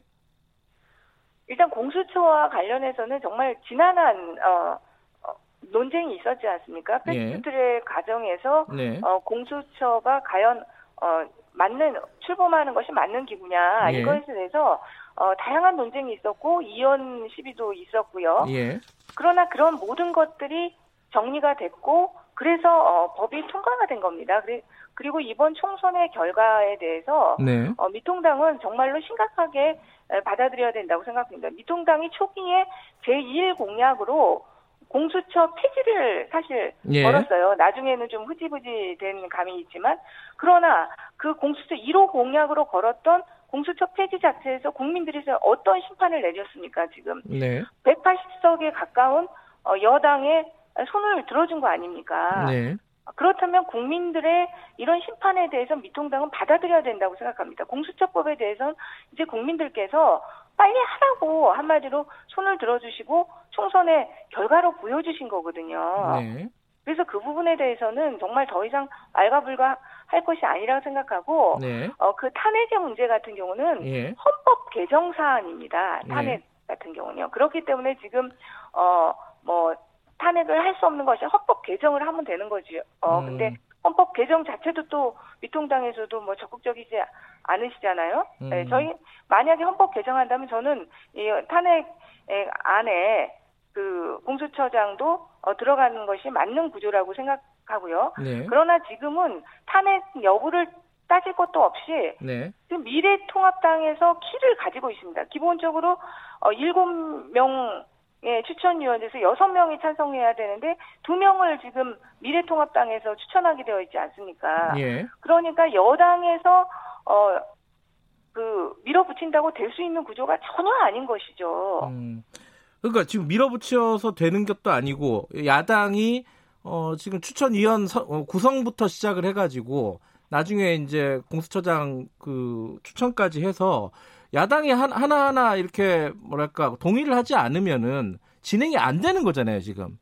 일단 공수처와 관련해서는 정말 지난한 어, 어, 논쟁이 있었지 않습니까? 예. 패스트트랙 과정에서 네. 어, 공수처가 과연 어, 맞는 출범하는 것이 맞는 기구냐 예. 이것에 대해서 어, 다양한 논쟁이 있었고 이혼 시비도 있었고요. 예. 그러나 그런 모든 것들이 정리가 됐고 그래서 어, 법이 통과가 된 겁니다. 그리- 그리고 이번 총선의 결과에 대해서 네. 어, 미통당은 정말로 심각하게 에, 받아들여야 된다고 생각합니다. 미통당이 초기에 제2일 공약으로 공수처 폐지를 사실 예. 걸었어요. 나중에는 좀 흐지부지 된 감이 있지만 그러나 그 공수처 1호 공약으로 걸었던 공수처 폐지 자체에서 국민들이 어떤 심판을 내렸습니까? 지금 네. 180석에 가까운 어, 여당의 손을 들어준 거 아닙니까? 네. 그렇다면 국민들의 이런 심판에 대해서 미통당은 받아들여야 된다고 생각합니다. 공수처법에 대해서는 이제 국민들께서 빨리 하라고 한마디로 손을 들어주시고 총선의 결과로 보여주신 거거든요. 네. 그래서 그 부분에 대해서는 정말 더 이상 알가불가 할 것이 아니라고 생각하고 네. 어, 그 탄핵의 문제 같은 경우는 예. 헌법 개정 사안입니다. 네. 탄핵 같은 경우는요. 그렇기 때문에 지금 어뭐 탄핵을 할 수 없는 것이 헌법 개정을 하면 되는 거죠. 어 음. 근데 헌법 개정 자체도 또 미통당에서도 뭐 적극적이지 않으시잖아요. 네, 음. 저희 만약에 헌법 개정한다면 저는 이 탄핵 안에 그 공수처장도 어, 들어가는 것이 맞는 구조라고 생각하고요. 네. 그러나 지금은 탄핵 여부를 따질 것도 없이 네. 지금 미래통합당에서 키를 가지고 있습니다. 기본적으로 어 7명 의 추천위원에서 6명이 찬성해야 되는데 2명을 지금 미래통합당에서 추천하게 되어 있지 않습니까? 예. 그러니까 여당에서 어 그 밀어붙인다고 될 수 있는 구조가 전혀 아닌 것이죠. 음. 그러니까 지금 밀어붙여서 되는 것도 아니고 야당이 어 지금 추천위원 서- 어, 구성부터 시작을 해가지고 나중에 이제 공수처장 그 추천까지 해서 야당이 한, 하나하나 이렇게 뭐랄까 동의를 하지 않으면은 진행이 안 되는 거잖아요 지금.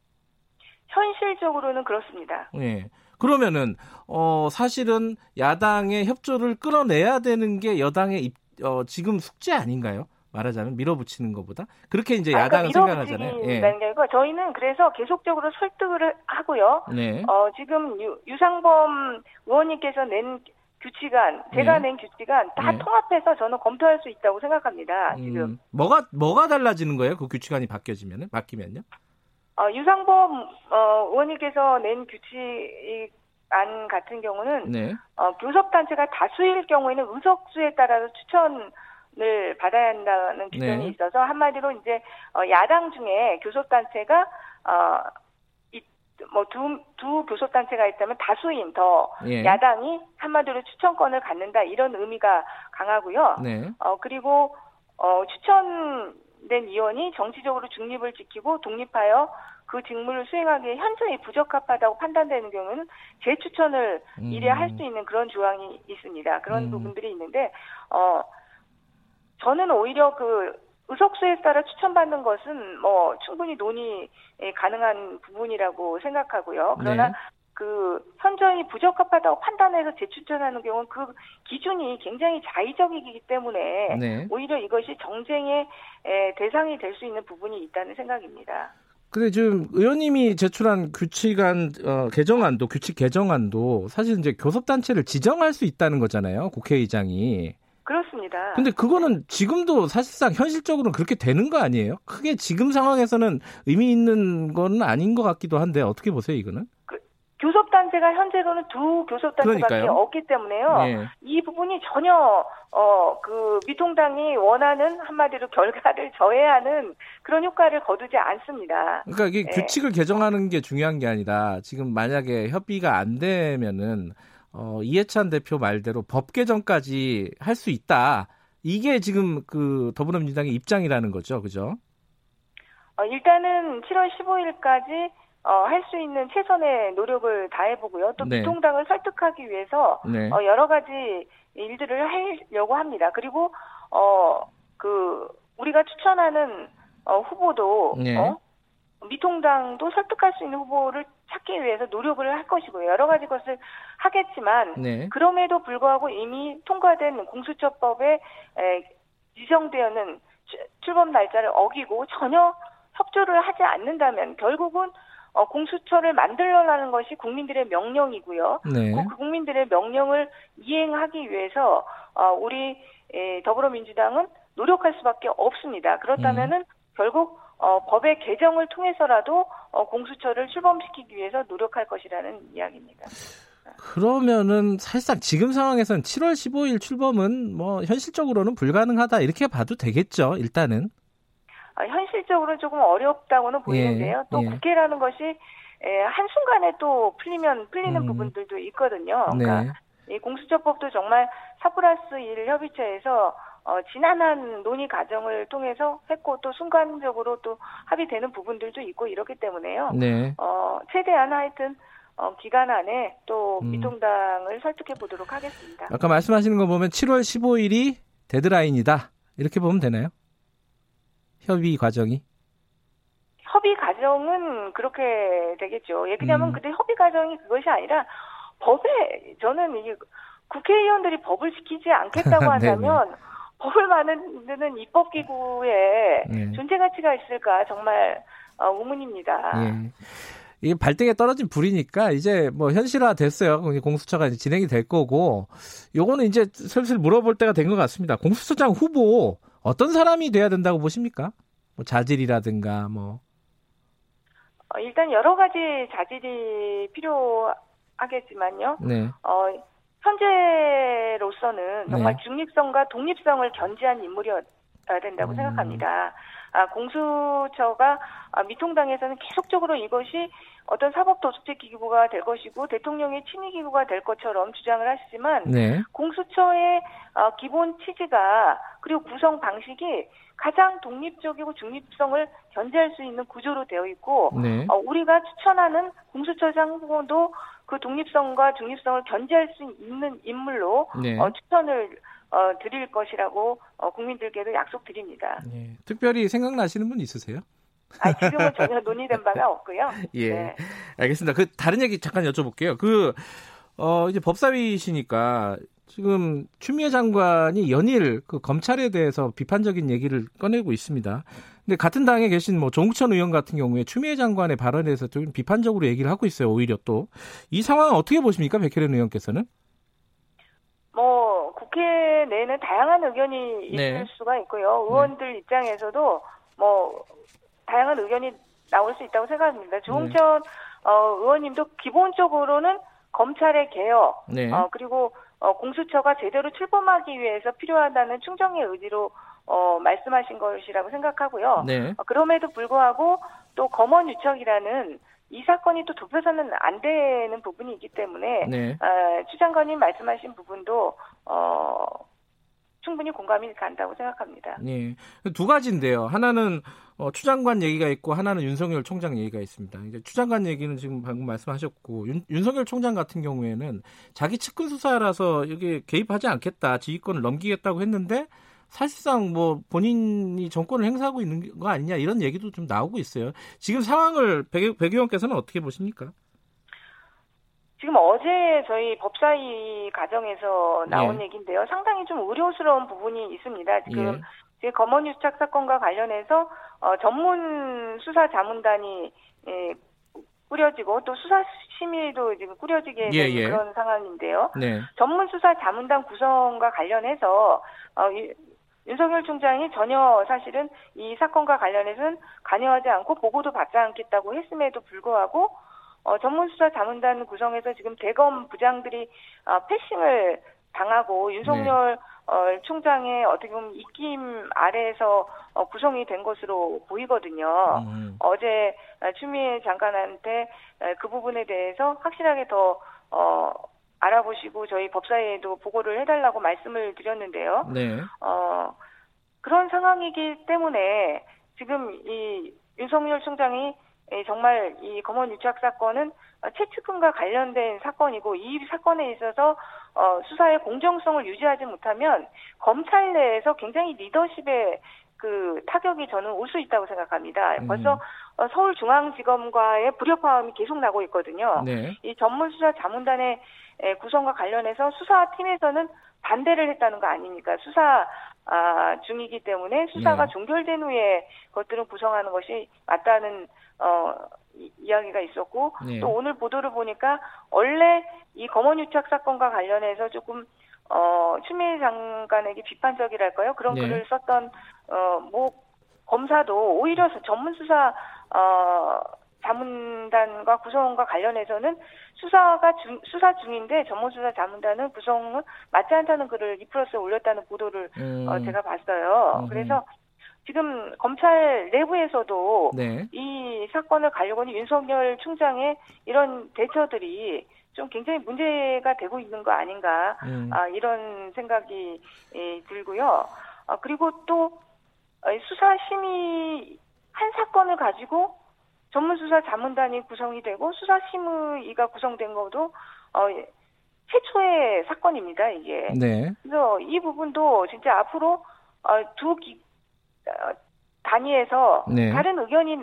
현실적으로는 그렇습니다. 예. 그러면은 어 사실은 야당의 협조를 끌어내야 되는 게 여당의 입, 어, 지금 숙제 아닌가요? 말하자면 밀어붙이는 것보다 그렇게 이제 아까 야당은 생각하잖아요. 예. 아니고 저희는 그래서 계속적으로 설득을 하고요. 네. 어, 지금 유, 유상범 의원님께서 낸 규칙안, 제가 네. 낸 규칙안 다 네. 통합해서 저는 검토할 수 있다고 생각합니다. 지금 음, 뭐가 뭐가 달라지는 거예요? 그 규칙안이 바뀌어지면은 바뀌면요? 어, 유상범 어, 의원님께서 낸 규칙 안 같은 경우는 네. 어, 교섭단체가 다수일 경우에는 의석수에 따라서 추천을 받아야 한다는 규정이 네. 있어서 한마디로 이제 어, 야당 중에 교섭 단체가 어, 뭐두 두 교섭단체가 있다면 다수인 더 예. 야당이 한마디로 추천권을 갖는다 이런 의미가 강하고요. 네. 어 그리고 어 추천된 의원이 정치적으로 중립을 지키고 독립하여 그 직무를 수행하기에 현저히 부적합하다고 판단되는 경우는 재추천을 음. 이래 할수 있는 그런 조항이 있습니다. 그런 음. 부분들이 있는데 어 저는 오히려 그 의석수에 따라 추천받는 것은 뭐 충분히 논의 가능한 부분이라고 생각하고요. 그러나 네. 그 현저히 부적합하다고 판단해서 재추천하는 경우는 그 기준이 굉장히 자의적이기 때문에 네. 오히려 이것이 정쟁의 에, 대상이 될 수 있는 부분이 있다는 생각입니다. 근데 지금 의원님이 제출한 규칙안 어, 개정안도 규칙 개정안도 사실 이제 교섭단체를 지정할 수 있다는 거잖아요. 국회의장이. 그렇습니다. 근데 그거는 지금도 사실상 현실적으로는 그렇게 되는 거 아니에요? 크게 지금 상황에서는 의미 있는 건 아닌 것 같기도 한데 어떻게 보세요, 이거는? 교섭단체가 현재로는 두 교섭단체밖에 그러니까요. 없기 때문에요. 예. 이 부분이 전혀 어 그 미통당이 원하는 한마디로 결과를 저해하는 그런 효과를 거두지 않습니다. 그러니까 이게 네. 규칙을 개정하는 게 중요한 게 아니라 지금 만약에 협의가 안 되면은 어, 이해찬 대표 말대로 법 개정까지 할 수 있다. 이게 지금 그 더불어민주당의 입장이라는 거죠, 그죠? 어, 일단은 7월 15일까지 어, 할 수 있는 최선의 노력을 다해보고요. 또 네. 미통당을 설득하기 위해서 네. 어, 여러 가지 일들을 하려고 합니다. 그리고 어, 그 우리가 추천하는 어, 후보도 네. 어? 미통당도 설득할 수 있는 후보를 찾기 위해서 노력을 할 것이고요. 여러 가지 것을 하겠지만 네. 그럼에도 불구하고 이미 통과된 공수처법에 에, 지정되어는 출- 출범 날짜를 어기고 전혀 협조를 하지 않는다면 결국은 어, 공수처를 만들려는 것이 국민들의 명령이고요. 네. 그 국민들의 명령을 이행하기 위해서 어, 우리 에, 더불어민주당은 노력할 수밖에 없습니다. 그렇다면은 결국 어, 법의 개정을 통해서라도 어, 공수처를 출범시키기 위해서 노력할 것이라는 이야기입니다. 그러면은 사실상 지금 상황에서는 7월 15일 출범은 뭐 현실적으로는 불가능하다 이렇게 봐도 되겠죠. 일단은. 아, 현실적으로 조금 어렵다고는 보이는데요. 예, 또 예. 국회라는 것이 에, 한순간에 또 풀리면 풀리는 음. 부분들도 있거든요. 그러니까 네. 이 공수처법도 정말 4 플러스 1 협의체에서 어, 지난한 논의 과정을 통해서 했고 또 순간적으로 또 합의되는 부분들도 있고 이렇기 때문에요. 네. 어, 최대한 하여튼 어, 기간 안에 또 음. 미통당을 설득해 보도록 하겠습니다. 아까 말씀하시는 거 보면 7월 15일이 데드라인이다. 이렇게 보면 되나요? 협의 과정이. 협의 과정은 그렇게 되겠죠. 예, 왜냐하면 음. 근데 협의 과정이 그것이 아니라 법에 저는 이게 국회의원들이 법을 지키지 않겠다고 네네. 한다면 법을 만드는 입법기구에 네. 존재 가치가 있을까 정말 어, 의문입니다. 예. 이게 발등에 떨어진 불이니까 이제 뭐 현실화 됐어요. 공수처가 이제 진행이 될 거고 요거는 이제 슬슬 물어볼 때가 된 것 같습니다. 공수처장 후보 어떤 사람이 돼야 된다고 보십니까? 뭐 자질이라든가 뭐 어, 일단 여러 가지 자질이 필요하겠지만요. 네. 어, 현재로서는 정말 네. 중립성과 독립성을 견지한 인물이어야 된다고 음. 생각합니다. 아, 공수처가 아, 미통당에서는 계속적으로 이것이 어떤 사법 도축제 기구가 될 것이고 대통령의 친위 기구가 될 것처럼 주장을 하시지만 네. 공수처의 어, 기본 취지가 그리고 구성 방식이 가장 독립적이고 중립성을 견지할 수 있는 구조로 되어 있고 네. 어, 우리가 추천하는 공수처장 후보도 그 독립성과 중립성을 견지할 수 있는 인물로 네. 어, 추천을 어, 드릴 것이라고 어, 국민들께도 약속드립니다. 예. 특별히 생각나시는 분 있으세요? 아, 지금은 전혀 논의된 바가 없고요. 예. 네. 알겠습니다. 그 다른 얘기 잠깐 여쭤볼게요. 그 어, 이제 법사위시니까 지금 추미애 장관이 연일 그 검찰에 대해서 비판적인 얘기를 꺼내고 있습니다. 근데 같은 당에 계신 뭐 조국천 의원 같은 경우에 추미애 장관의 발언에 대해서 좀 비판적으로 얘기를 하고 있어요. 오히려 또 이 상황 어떻게 보십니까, 백혜련 의원께서는? 뭐 국회 내에는 다양한 의견이 있을 네. 수가 있고요. 의원들 입장에서도 뭐 다양한 의견이 나올 수 있다고 생각합니다. 조홍천 어, 의원님도 기본적으로는 검찰의 개혁, 네. 어, 그리고 어, 공수처가 제대로 출범하기 위해서 필요하다는 충정의 의지로 어, 말씀하신 것이라고 생각하고요. 네. 어, 그럼에도 불구하고 또 검언 유착이라는 이 사건이 또 좁혀서는 안 되는 부분이 있기 때문에 네. 어, 추 장관님 말씀하신 부분도 어, 충분히 공감이 간다고 생각합니다. 예. 두 가지인데요. 하나는 어, 추 장관 얘기가 있고 하나는 윤석열 총장 얘기가 있습니다. 이제 추 장관 얘기는 지금 방금 말씀하셨고 윤, 윤석열 총장 같은 경우에는 자기 측근 수사라서 여기 개입하지 않겠다, 지휘권을 넘기겠다고 했는데 사실상 뭐 본인이 정권을 행사하고 있는 거 아니냐 이런 얘기도 좀 나오고 있어요. 지금 상황을 백, 백 의원께서는 어떻게 보십니까? 지금 어제 저희 법사위 과정에서 나온 예. 얘기인데요. 상당히 좀 우려스러운 부분이 있습니다. 지금 예. 제 검언 유 착 사건과 관련해서 어, 전문 수사 자문단이 예, 꾸려지고 또 수사 심의도 지금 꾸려지게 된 예, 예. 그런 상황인데요. 네. 전문 수사 자문단 구성과 관련해서 어, 이- 윤석열 총장이 전혀 사실은 이 사건과 관련해서는 관여하지 않고 보고도 받지 않겠다고 했음에도 불구하고 어, 전문수사 자문단 구성에서 지금 대검 부장들이 어, 패싱을 당하고 윤석열 어, 총장의 어떻게 보면 입김 아래에서 어, 구성이 된 것으로 보이거든요. 음. 어제 어, 추미애 장관한테 어, 그 부분에 대해서 확실하게 더 어, 알아보시고 저희 법사위에도 보고를 해달라고 말씀을 드렸는데요. 네. 어, 그런 상황이기 때문에 지금 이 윤석열 총장이 예, 정말 이 검언 유착 사건은 어, 최측근과 관련된 사건이고 이 사건에 있어서 어, 수사의 공정성을 유지하지 못하면 검찰 내에서 굉장히 리더십의 그 타격이 저는 올 수 있다고 생각합니다. 음. 벌써 어, 서울중앙지검과의 불협화음이 계속 나고 있거든요. 네. 이 전문수사 자문단의 에, 구성과 관련해서 수사팀에서는 반대를 했다는 거 아닙니까? 수사 아, 중이기 때문에 수사가 네. 종결된 후에 그것들은 구성하는 것이 맞다는 어, 이, 이야기가 있었고 네. 또 오늘 보도를 보니까 원래 이 검언 유착 사건과 관련해서 조금 어, 추미애 장관에게 비판적이랄까요? 그런 네. 글을 썼던 어, 뭐 검사도 오히려 전문 수사 어, 자문단과 구성과 관련해서는 수사가 중, 수사 중인데 전문 수사 자문단은 구성은 맞지 않다는 글을 이플러스에 올렸다는 보도를 음, 어, 제가 봤어요. 음흠. 그래서 지금 검찰 내부에서도 네. 이 사건을 가려고는 윤석열 총장의 이런 대처들이 좀 굉장히 문제가 되고 있는 거 아닌가 음. 아, 이런 생각이 예, 들고요. 아, 그리고 또 어, 수사 심의 한 사건을 가지고 전문수사 자문단이 구성이 되고 수사심의가 구성된 것도 어, 최초의 사건입니다. 이게. 네. 그래서 이 부분도 진짜 앞으로 어, 두 기, 어, 단위에서 네. 다른 의견이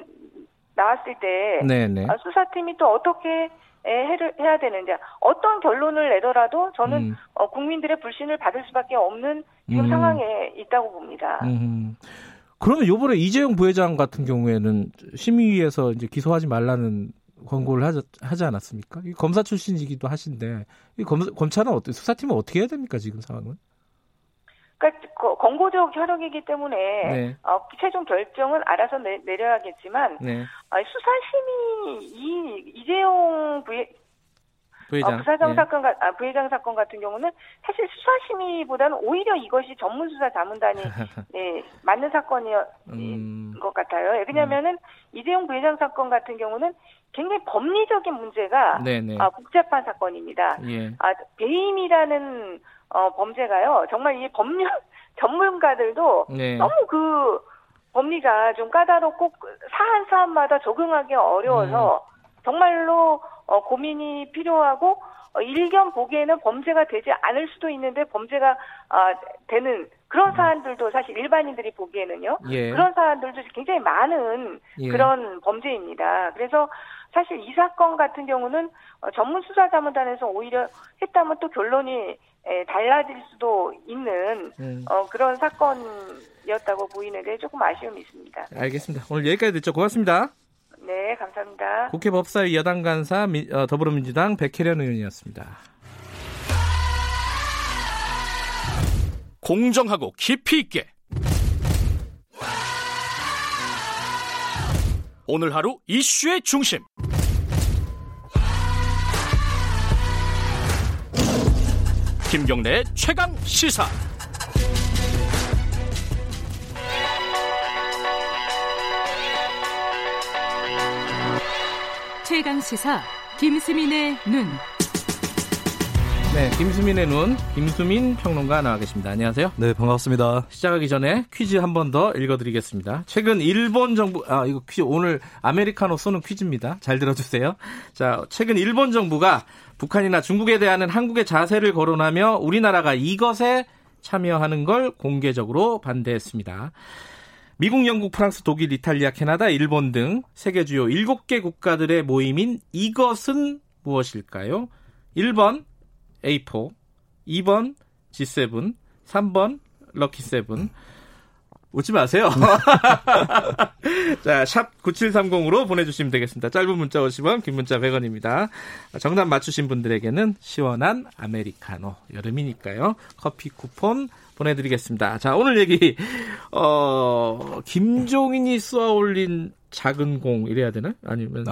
나왔을 때 네, 네. 아, 수사팀이 또 어떻게 에, 해를, 해야 되는지 어떤 결론을 내더라도 저는 음. 어, 국민들의 불신을 받을 수밖에 없는 지금 음. 상황에 있다고 봅니다. 음. 그러면 이번에 이재용 부회장 같은 경우에는 심의위에서 이제 기소하지 말라는 권고를 하지, 하지 않았습니까? 이 검사 출신이기도 하신데 이 검, 검찰은 어때 수사팀은 어떻게 해야 됩니까 지금 상황은? 그러니까 거- 권고적 혈육이기 때문에 네. 어, 최종 결정은 알아서 내, 내려야겠지만 네. 아, 수사심이 이 이재용 부회, 부회장. 어, 부사장 예. 사건, 가- 아, 부회장 사건 같은 경우는 사실 수사심의보다는 오히려 이것이 전문수사 자문단이 예, 맞는 사건이었 음. 것 같아요. 왜냐하면은 이재용 부회장 사건 같은 경우는 굉장히 법리적인 문제가 네네. 아, 복잡한 사건입니다. 예. 아, 배임이라는 어, 범죄가요. 정말 이 법률 전문가들도 네. 너무 그 법리가 좀 까다롭고 사안 사안마다 적응하기 어려워서 음. 정말로 어, 고민이 필요하고 어, 일견 보기에는 범죄가 되지 않을 수도 있는데 범죄가 아, 되는 그런 사안들도 사실 일반인들이 보기에는요. 음. 예. 그런 사안들도 굉장히 많은 예. 그런 범죄입니다. 그래서 사실 이 사건 같은 경우는 어, 전문 수사 자문단에서 오히려 했다면 또 결론이 에, 달라질 수도 있는 음. 어, 그런 사건이었다고 보이는데 조금 아쉬움이 있습니다. 알겠습니다. 오늘 여기까지 듣죠. 고맙습니다. 네, 감사합니다. 국회 법사위 여당 간사 미- 어, 더불어민주당 백혜련 의원이었습니다. 공정하고 깊이 있게 오늘 하루 이슈의 중심 김경래의 최강 시사 최강 시사 김수민의 눈. 네, 김수민의 눈, 김수민 평론가 나와 계십니다. 안녕하세요. 네, 반갑습니다. 시작하기 전에 퀴즈 한 번 더 읽어드리겠습니다. 최근 일본 정부, 아, 이거 퀴즈, 오늘 아메리카노 쏘는 퀴즈입니다. 잘 들어주세요. 자, 최근 일본 정부가 북한이나 중국에 대한 한국의 자세를 거론하며 우리나라가 이것에 참여하는 걸 공개적으로 반대했습니다. 미국, 영국, 프랑스, 독일, 이탈리아, 캐나다, 일본 등 세계 주요 7개 국가들의 모임인 이것은 무엇일까요? 1번 A4, 2번 G7, 3번 럭키7. 웃지 마세요. 자, 샵 9730으로 보내주시면 되겠습니다. 짧은 문자 50원, 긴 문자 100원입니다. 정답 맞추신 분들에게는 시원한 아메리카노, 여름이니까요. 커피 쿠폰 보내드리겠습니다. 자, 오늘 얘기, 어, 김종인이 쏘아 올린 작은 공, 이래야 되나? 아니면,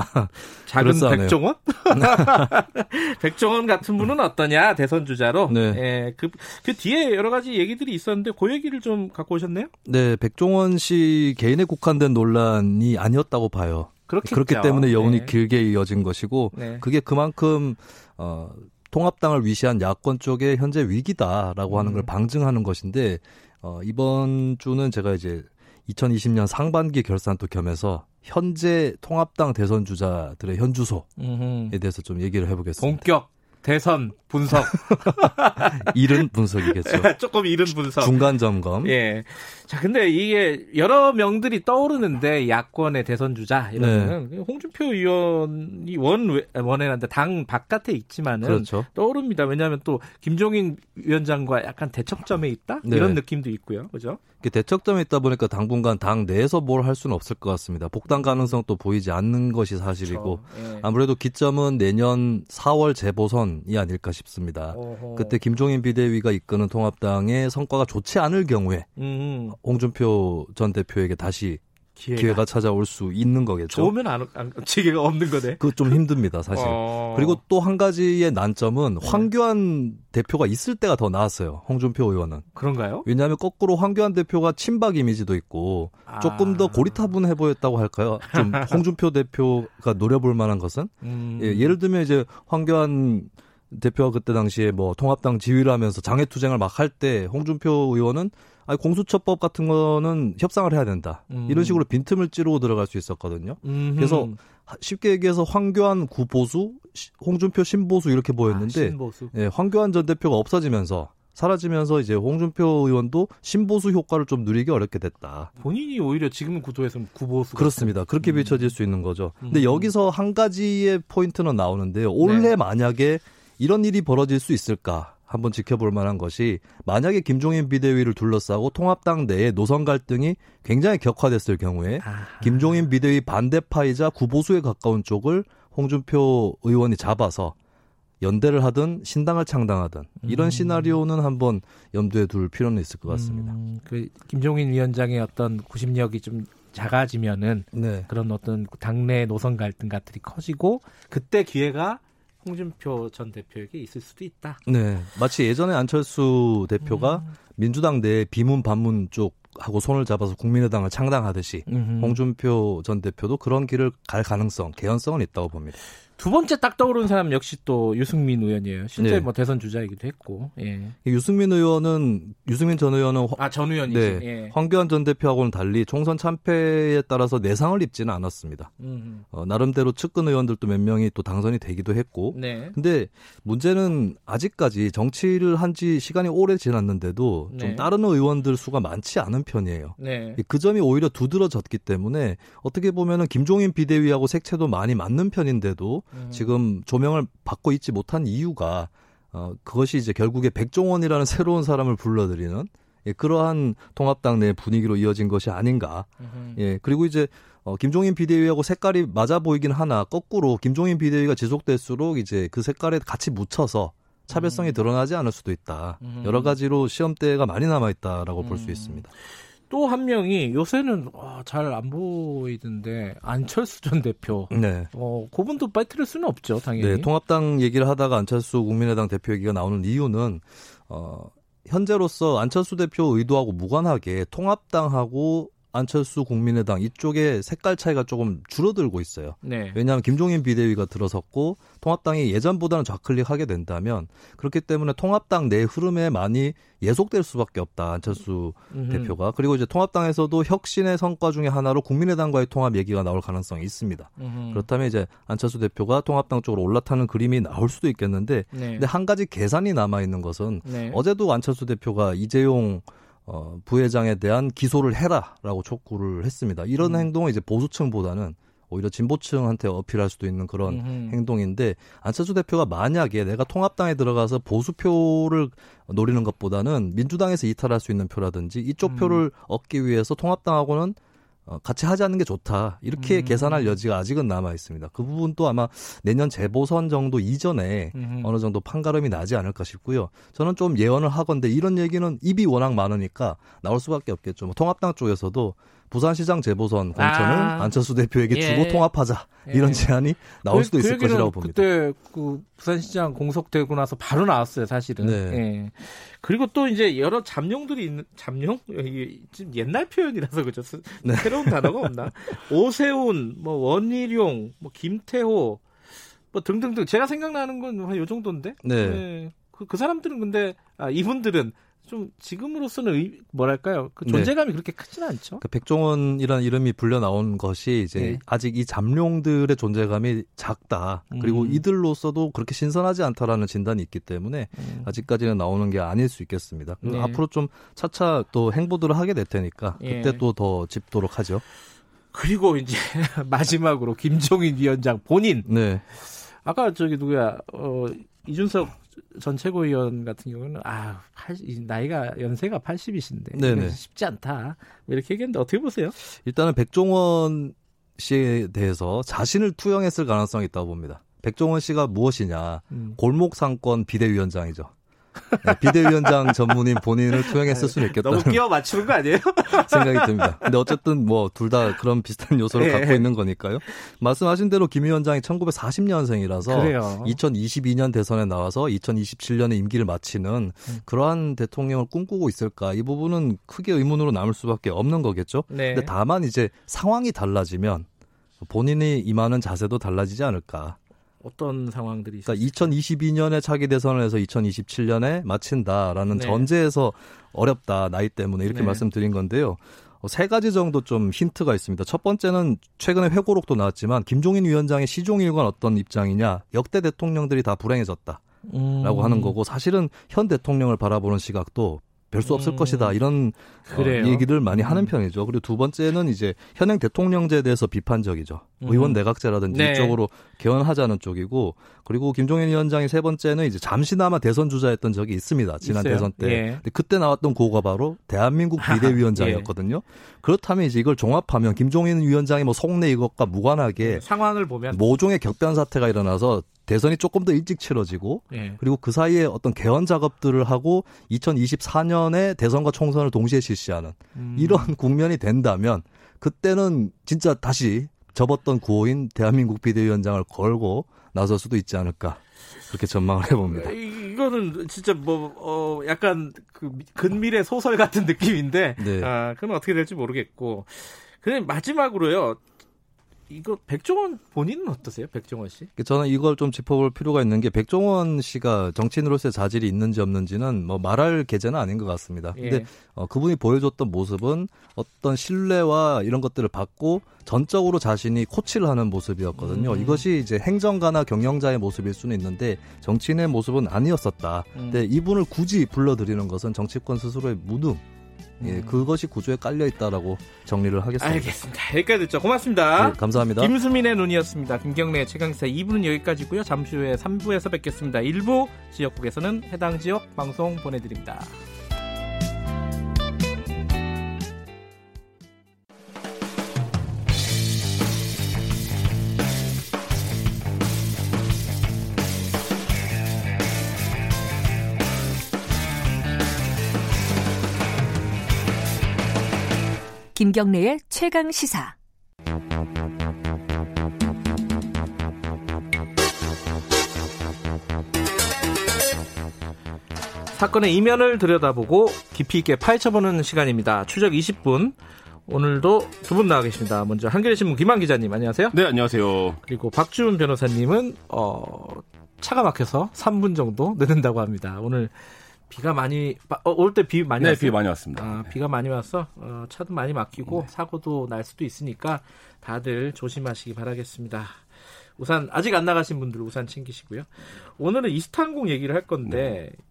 작은 그럴싸하네요. 백종원? 백종원 같은 분은 어떠냐? 대선 주자로. 네. 예, 그, 그 뒤에 여러 가지 얘기들이 있었는데, 그 얘기를 좀 갖고 오셨네요? 네, 백종원 씨 개인에 국한된 논란이 아니었다고 봐요. 그렇겠죠. 그렇기 때문에 여운이 네. 길게 이어진 것이고 네. 그게 그만큼 어 통합당을 위시한 야권 쪽의 현재 위기다라고 하는 걸 음. 방증하는 것인데 어 이번 주는 제가 이제 2020년 상반기 결산도 겸해서 현재 통합당 대선 주자들의 현주소에. 대해서 좀 얘기를 해보겠습니다. 본격 대선 분석. 이른 분석이겠죠. 조금 이른 분석. 중간 점검. 예. 자, 근데 이게 여러 명들이 떠오르는데 야권의 대선 주자 이러면 네. 홍준표 의원이 원 원해는데 당 바깥에 있지만은 그렇죠. 떠오릅니다. 왜냐하면 또 김종인 위원장과 약간 대척점에 있다 네. 이런 느낌도 있고요. 그죠? 대척점에 있다 보니까 당분간 당 내에서 뭘 할 수는 없을 것 같습니다. 복당 가능성도 보이지 않는 것이 사실이고 그렇죠. 예. 아무래도 기점은 내년 4월 재보선이 아닐까 싶습니다. 어허. 그때 김종인 비대위가 이끄는 통합당의 성과가 좋지 않을 경우에 음. 홍준표 전 대표에게 다시 기회가, 기회가, 찾아올 수 있는 거겠죠. 좋으면 안, 안 기회가 없는 거네. 그거 좀 힘듭니다, 사실. 어... 그리고 또 한 가지의 난점은 네. 황교안 대표가 있을 때가 더 나았어요. 홍준표 의원은. 그런가요? 왜냐하면 거꾸로 황교안 대표가 친박 이미지도 있고 아... 조금 더 고리타분해 보였다고 할까요? 좀 홍준표 대표가 노려볼 만한 것은 음... 예, 예를 들면 이제 황교안 대표가 그때 당시에 뭐 통합당 지휘를 하면서 장애 투쟁을 막 할 때 홍준표 의원은 아니 공수처법 같은 거는 협상을 해야 된다. 음. 이런 식으로 빈틈을 찌르고 들어갈 수 있었거든요. 음흠. 그래서 쉽게 얘기해서 황교안 구보수, 홍준표 신보수 이렇게 보였는데 아, 신보수. 예, 황교안 전 대표가 없어지면서 사라지면서 이제 홍준표 의원도 신보수 효과를 좀 누리기 어렵게 됐다. 본인이 오히려 지금 구도에서는 구보수 그렇습니다. 그렇게 음. 비춰질 수 있는 거죠. 근데 음. 여기서 한 가지의 포인트는 나오는데요. 올해 네. 만약에 이런 일이 벌어질 수 있을까? 한번 지켜볼 만한 것이 만약에 김종인 비대위를 둘러싸고 통합당 내에 노선 갈등이 굉장히 격화됐을 경우에 아하. 김종인 비대위 반대파이자 구보수에 가까운 쪽을 홍준표 의원이 잡아서 연대를 하든 신당을 창당하든 이런 음. 시나리오는 한번 염두에 둘 필요는 있을 것 같습니다. 음, 그 김종인 위원장의 어떤 구심력이 좀 작아지면은 네. 그런 어떤 당내 노선 갈등 같들이 커지고 그때 기회가 홍준표 전 대표에게 있을 수도 있다. 네. 마치 예전에 안철수 대표가 음. 민주당 내 비문 반문 쪽 하고 손을 잡아서 국민의당을 창당하듯이 음흠. 홍준표 전 대표도 그런 길을 갈 가능성, 개연성은 있다고 봅니다. 두 번째 딱 떠오르는 사람 역시 또 유승민 의원이에요. 실제 네. 뭐 대선 주자이기도 했고. 예. 유승민 의원은 유승민 전 의원은 아전 의원이지. 네, 예. 황교안 전 대표하고는 달리 총선 참패에 따라서 내상을 입지는 않았습니다. 어, 나름대로 측근 의원들도 몇 명이 또 당선이 되기도 했고. 네. 근데 문제는 아직까지 정치를 한 지 시간이 오래 지났는데도 네. 좀 다른 의원들 수가 많지 않은 편이에요. 네. 그 점이 오히려 두드러졌기 때문에 어떻게 보면은 김종인 비대위하고 색채도 많이 맞는 편인데도 음. 지금 조명을 받고 있지 못한 이유가 어, 그것이 이제 결국에 백종원이라는 새로운 사람을 불러들이는 예, 그러한 통합당 내 분위기로 이어진 것이 아닌가. 음. 예, 그리고 이제 어, 김종인 비대위하고 색깔이 맞아 보이긴 하나 거꾸로 김종인 비대위가 지속될수록 이제 그 색깔에 같이 묻혀서 차별성이 음. 드러나지 않을 수도 있다. 음. 여러 가지로 시험대가 많이 남아 있다라고 음. 볼수 있습니다. 또 한 명이 요새는 잘안 보이던데 안철수 전 대표. 네. 어, 그분도 빠뜨릴 수는 없죠, 당연히. 네, 통합당 얘기를 하다가 안철수 국민의당 대표 얘기가 나오는 이유는 어, 현재로서 안철수 대표 의도하고 무관하게 통합당하고 안철수 국민의당 이쪽에 색깔 차이가 조금 줄어들고 있어요. 네. 왜냐하면 김종인 비대위가 들어섰고 통합당이 예전보다는 좌클릭하게 된다면 그렇기 때문에 통합당 내 흐름에 많이 예속될 수밖에 없다 안철수 음흠. 대표가 그리고 이제 통합당에서도 혁신의 성과 중에 하나로 국민의당과의 통합 얘기가 나올 가능성이 있습니다. 음흠. 그렇다면 이제 안철수 대표가 통합당 쪽으로 올라타는 그림이 나올 수도 있겠는데 네. 근데 한 가지 계산이 남아 있는 것은 네. 어제도 안철수 대표가 이재용 어, 부회장에 대한 기소를 해라라고 촉구를 했습니다. 이런 음. 행동은 이제 보수층보다는 오히려 진보층한테 어필할 수도 있는 그런 음흠. 행동인데 안철수 대표가 만약에 내가 통합당에 들어가서 보수표를 노리는 것보다는 민주당에서 이탈할 수 있는 표라든지 이쪽 음. 표를 얻기 위해서 통합당하고는 어, 같이 하지 않는 게 좋다. 이렇게 음. 계산할 여지가 아직은 남아 있습니다. 그 부분도 아마 내년 재보선 정도 이전에 음. 어느 정도 판가름이 나지 않을까 싶고요. 저는 좀 예언을 하건데 이런 얘기는 입이 워낙 많으니까 나올 수밖에 없겠죠. 뭐 통합당 쪽에서도 부산시장 재보선 공천을 아. 안철수 대표에게 주고 예. 통합하자 이런 예. 제안이 나올 그, 수도 있을 그 것이라고 봅니다. 그때 그 부산시장 공석되고 나서 바로 나왔어요, 사실은. 네. 예. 그리고 또 이제 여러 잠룡들이 있는 잠룡 이게 옛날 표현이라서 그죠. 네. 새로운 단어가 없나? 오세훈, 뭐 원희룡, 뭐 김태호, 뭐 등등등. 제가 생각나는 건 한 요 정도인데. 네. 네. 그, 그 사람들은 근데 아, 이분들은 좀 지금으로서는 의, 뭐랄까요 그 존재감이 네. 그렇게 크지는 않죠. 그러니까 백종원이라는 이름이 불려 나온 것이 이제 네. 아직 이 잠룡들의 존재감이 작다. 그리고 음. 이들로서도 그렇게 신선하지 않다라는 진단이 있기 때문에 음. 아직까지는 나오는 게 아닐 수 있겠습니다. 네. 앞으로 좀 차차 또 행보들을 하게 될 테니까 예. 그때 또 더 짚도록 하죠. 그리고 이제 마지막으로 김종인 위원장 본인. 네. 아까 저기 누구야 어 이준석 전 최고위원 같은 경우는 아 80, 나이가 연세가 80이신데 네네. 쉽지 않다 뭐 이렇게 얘기했는데 어떻게 보세요? 일단은 백종원 씨에 대해서 자신을 투영했을 가능성이 있다고 봅니다. 백종원 씨가 무엇이냐? 음. 골목 상권 비대위원장이죠. 네, 비대위원장 전문인 본인을 투영했을 수는 있겠다. 너무 끼워 맞추는 거 아니에요? 생각이 듭니다. 근데 어쨌든 뭐 둘 다 그런 비슷한 요소를 네. 갖고 있는 거니까요. 말씀하신 대로 김 위원장이 1940년생이라서 그래요. 2022년 대선에 나와서 2027년에 임기를 마치는 음. 그러한 대통령을 꿈꾸고 있을까? 이 부분은 크게 의문으로 남을 수밖에 없는 거겠죠. 네. 근데 다만 이제 상황이 달라지면 본인이 임하는 자세도 달라지지 않을까. 어떤 상황들이? 그러니까 2022년에 차기 대선을 해서 2027년에 마친다라는 네. 전제에서 어렵다 나이 때문에 이렇게 네. 말씀드린 건데요. 어, 세 가지 정도 좀 힌트가 있습니다. 첫 번째는 최근에 회고록도 나왔지만 김종인 위원장의 시종일관 어떤 입장이냐 역대 대통령들이 다 불행해졌다. 라고 음. 하는 거고 사실은 현 대통령을 바라보는 시각도 별 수 없을 음. 것이다 이런 어, 얘기를 많이 하는 음. 편이죠. 그리고 두 번째는 이제 현행 대통령제에 대해서 비판적이죠. 음. 의원 내각제라든지 네. 이쪽으로 개헌하자는 쪽이고 그리고 김종인 위원장이 세 번째는 이제 잠시나마 대선 주자였던 적이 있습니다. 지난 있어요. 대선 때. 예. 근데 그때 나왔던 고가 바로 대한민국 비대위원장이었거든요. 예. 그렇다면 이제 이걸 종합하면 김종인 위원장이 뭐 속내 이것과 무관하게 네, 상황을 보면 모종의 격변 사태가 일어나서 대선이 조금 더 일찍 치러지고 예. 그리고 그 사이에 어떤 개헌 작업들을 하고 2024년에 대선과 총선을 동시에 실시하는 음. 이런 국면이 된다면 그때는 진짜 다시 접었던 구호인 대한민국 비대위원장을 걸고 나설 수도 있지 않을까 그렇게 전망을 해봅니다. 이거는 진짜 뭐 어, 약간 그 근미래 소설 같은 느낌인데 네. 아, 그건 어떻게 될지 모르겠고 그냥 마지막으로요. 이거 백종원 본인은 어떠세요? 백종원 씨? 저는 이걸 좀 짚어볼 필요가 있는 게 백종원 씨가 정치인으로서의 자질이 있는지 없는지는 뭐 말할 계제는 아닌 것 같습니다. 예. 근데 어, 그분이 보여줬던 모습은 어떤 신뢰와 이런 것들을 받고 전적으로 자신이 코치를 하는 모습이었거든요. 음. 이것이 이제 행정가나 경영자의 모습일 수는 있는데 정치인의 모습은 아니었었다. 음. 근데 이분을 굳이 불러들이는 것은 정치권 스스로의 무능 예, 음. 그것이 구조에 깔려 있다라고 정리를 하겠습니다. 알겠습니다. 여기까지 듣죠. 고맙습니다. 네, 감사합니다. 김수민의 눈이었습니다. 김경래 최강사 2부는 여기까지고요. 잠시 후에 3부에서 뵙겠습니다. 일부 지역국에서는 해당 지역 방송 보내드립니다. 김경래의 최강 시사. 사건의 이면을 들여다보고 깊이 있게 파헤쳐보는 시간입니다. 추적 20분. 오늘도 두 분 나와 계십니다. 먼저 한겨레신문 김한 기자님 안녕하세요. 네 안녕하세요. 그리고 박주은 변호사님은 어, 차가 막혀서 3분 정도 늦는다고 합니다. 오늘 비가 많이 어, 올때 비 많이 네, 왔어요? 비 많이 왔습니다. 아, 비가 많이 왔어 어, 차도 많이 막히고 네. 사고도 날 수도 있으니까 다들 조심하시기 바라겠습니다. 우산 아직 안 나가신 분들 우산 챙기시고요. 오늘은 이스타항공 얘기를 할 건데 네.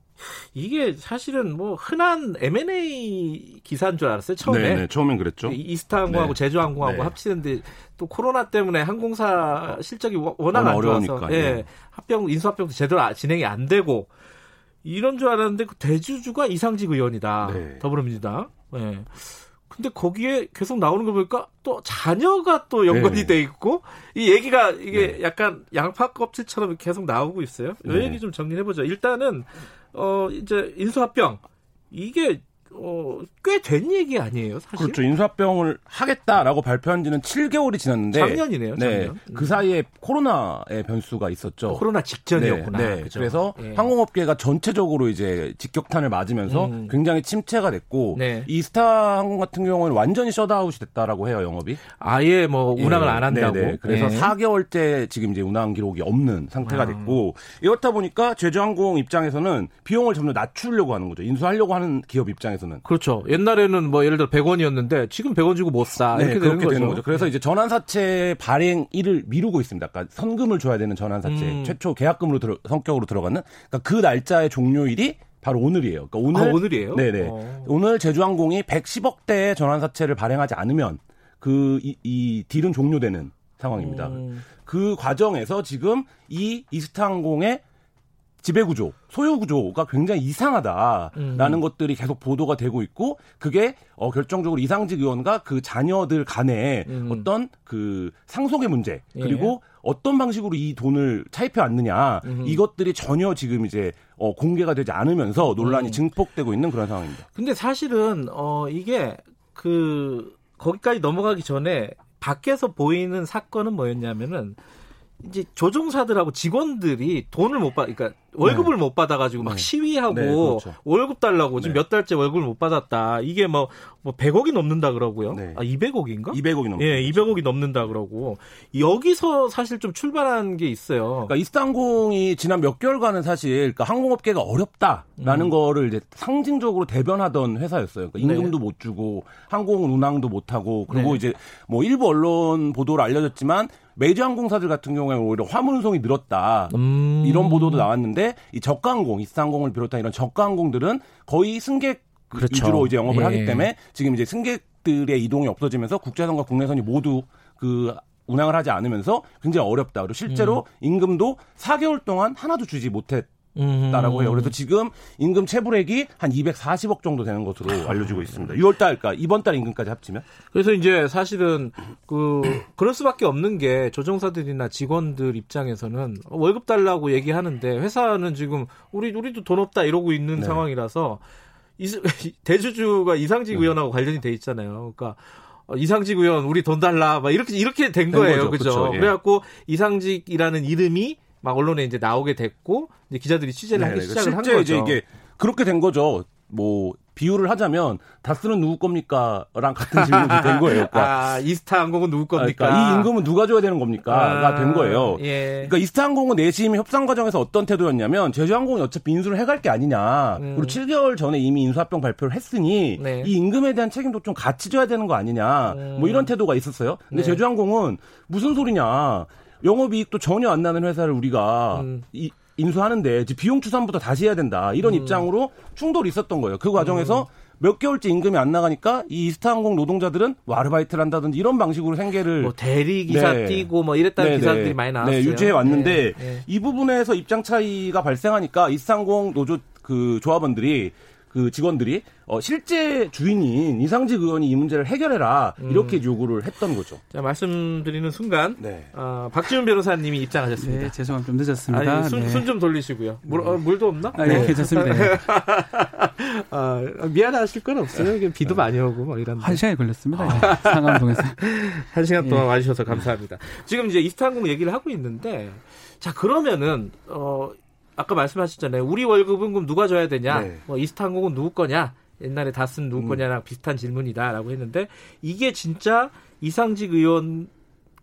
이게 사실은 뭐 흔한 M&A 기사인 줄 알았어요 처음에. 네, 네 처음엔 그랬죠. 이스타항공하고 네. 제주항공하고 네. 합치는데 또 코로나 때문에 항공사 실적이 워낙 안 좋아서 예, 합병 인수합병도 제대로 아, 진행이 안 되고 이런 줄 알았는데 그 대주주가 이상직 의원이다. 네. 더불어민주당. 네. 근데 거기에 계속 나오는 거 보니까 또 자녀가 또 연관이 네. 돼 있고 이 얘기가 이게 네. 약간 양파 껍질처럼 계속 나오고 있어요. 이 네. 얘기 좀 정리해 보죠. 일단은 어 이제 인수합병 이게 어, 꽤 된 얘기 아니에요, 사실? 그렇죠. 인수합병을 하겠다라고 발표한 지는 7개월이 지났는데 작년이네요, 작년. 네. 그 사이에 코로나의 변수가 있었죠. 코로나 직전이었구나. 네. 네. 그죠? 그래서 예. 항공업계가 전체적으로 이제 직격탄을 맞으면서 음. 굉장히 침체가 됐고 네. 이스타 항공 같은 경우는 완전히 셧아웃이 됐다라고 해요, 영업이. 아예 뭐 운항을 예. 안 한다고. 네네. 그래서 예. 4개월째 지금 이제 운항 기록이 없는 상태가 아. 됐고 이렇다 보니까 제주항공 입장에서는 비용을 점점 낮추려고 하는 거죠. 인수하려고 하는 기업 입장에서 는. 그렇죠. 옛날에는 뭐 예를 들어 100원이었는데 지금 100원 주고 못 사. 네, 이렇게 그렇게 되는 거죠. 그래서 이제 전환사채 발행일을 미루고 있습니다. 그러니까 선금을 줘야 되는 전환사채 음. 최초 계약금으로 들어, 성격으로 들어가는 그러니까 그 날짜의 종료일이 바로 오늘이에요. 그러니까 오늘 아, 오늘이에요? 네네. 어. 오늘 제주항공이 110억 대의 전환사채를 발행하지 않으면 그이 이 딜은 종료되는 상황입니다. 음. 그 과정에서 지금 이 이스타항공의 지배구조, 소유구조가 굉장히 이상하다라는 음. 것들이 계속 보도가 되고 있고 그게 어, 결정적으로 이상직 의원과 그 자녀들 간의 음. 어떤 그 상속의 문제 예. 그리고 어떤 방식으로 이 돈을 차입해 왔느냐 음. 이것들이 전혀 지금 이제 어, 공개가 되지 않으면서 논란이 음. 증폭되고 있는 그런 상황입니다. 근데 사실은 어 이게 그 거기까지 넘어가기 전에 밖에서 보이는 사건은 뭐였냐면은 이제 조종사들하고 직원들이 돈을 못 받, 그러니까 월급을 못 받아가지고 막 네. 시위하고 네, 그렇죠. 월급 달라고 지금 네. 몇 달째 월급을 못 받았다. 이게 뭐, 뭐 100억이 넘는다 그러고요. 네. 아 200억인가? 200억이 넘. 예, 200억이 넘는다 그러고 여기서 사실 좀 출발한 게 있어요. 그러니까 이스타항공이 지난 몇 개월간은 사실 그러니까 항공업계가 어렵다라는 음. 거를 이제 상징적으로 대변하던 회사였어요. 그러니까 임금도 못 주고 항공 운항도 못 하고 그리고 네. 이제 뭐 일부 언론 보도로 알려졌지만 메이저 항공사들 같은 경우에 오히려 화물 운송이 늘었다. 음. 이런 보도도 나왔는데 이 저가항공, 이스타항공을 비롯한 이런 저가항공들은 거의 승객 그렇죠. 위주로 이제 영업을 예. 하기 때문에 지금 이제 승객들의 이동이 없어지면서 국제선과 국내선이 모두 그 운항을 하지 않으면서 굉장히 어렵다. 그리고 실제로 임금도 4개월 동안 하나도 주지 못했. 음. 다라고 해요. 그래서 지금 임금 체불액이 한 240억 정도 되는 것으로 알려지고 있습니다. 6월 달, 그러니까 이번 달 임금까지 합치면. 그래서 이제 사실은 그 그럴 수밖에 없는 게 조종사들이나 직원들 입장에서는 월급 달라고 얘기하는데 회사는 지금 우리 우리도 돈 없다 이러고 있는 네. 상황이라서 이, 대주주가 이상직 의원하고 관련이 돼 있잖아요. 그러니까 어, 이상직 의원 우리 돈 달라 막 이렇게 이렇게 된 된 거예요. 거죠. 그죠? 그쵸, 예. 그래갖고 이상직이라는 이름이 막 언론에 이제 나오게 됐고 이제 기자들이 취재를 하기 네, 시작을 한 실제 거죠. 이제 이게 그렇게 된 거죠. 뭐 비유를 하자면 다스는 누구 겁니까?랑 같은 질문이 된 거예요. 그러니까, 아 이스타 항공은 누구 겁니까? 그러니까 이 임금은 누가 줘야 되는 겁니까?가 아, 된 거예요. 예. 그러니까 이스타 항공은 내심 협상 과정에서 어떤 태도였냐면 제주항공이 어차피 인수를 해갈 게 아니냐. 음. 그리고 7개월 전에 이미 인수합병 발표를 했으니 네. 이 임금에 대한 책임도 좀 같이 져야 되는 거 아니냐. 음. 뭐 이런 태도가 있었어요. 근데 네. 제주항공은 무슨 소리냐. 영업이익도 전혀 안 나는 회사를 우리가 음. 이- 인수하는데 비용 추산부터 다시 해야 된다. 이런 음. 입장으로 충돌이 있었던 거예요. 그 과정에서 몇 개월째 임금이 안 나가니까 이 이스타항공 노동자들은 뭐 아르바이트를 한다든지 이런 방식으로 생계를 뭐 대리 기사 네. 뛰고 뭐 이랬다는 네, 기사들이 네. 많이 나왔어요. 네, 유지해 왔는데 네, 네. 이 부분에서 입장 차이가 발생하니까 이스타항공 노조 그 조합원들이 그 직원들이 어, 실제 주인인 이상직 의원이 이 문제를 해결해라 음. 이렇게 요구를 했던 거죠. 자 말씀드리는 순간 네. 어, 박지훈 변호사님이 입장하셨습니다. 네, 죄송합니다. 좀 늦었습니다. 아니, 순, 네. 순좀 돌리시고요. 물, 어, 물도 없나? 아, 예, 괜찮습니다. 예. 아, 미안하실 건 없어요. 비도 많이 오고 뭐 이런데. 한 시간이 걸렸습니다. 예. 상암동에서. 한 시간 동안 예. 와주셔서 감사합니다. 지금 이제 이스타항공 얘기를 하고 있는데, 자 그러면은 어 아까 말씀하셨잖아요. 우리 월급은 그럼 누가 줘야 되냐? 네. 뭐 이스타항공은 누구 거냐? 옛날에 다스는 누구 음. 거냐랑 비슷한 질문이다라고 했는데 이게 진짜 이상직 의원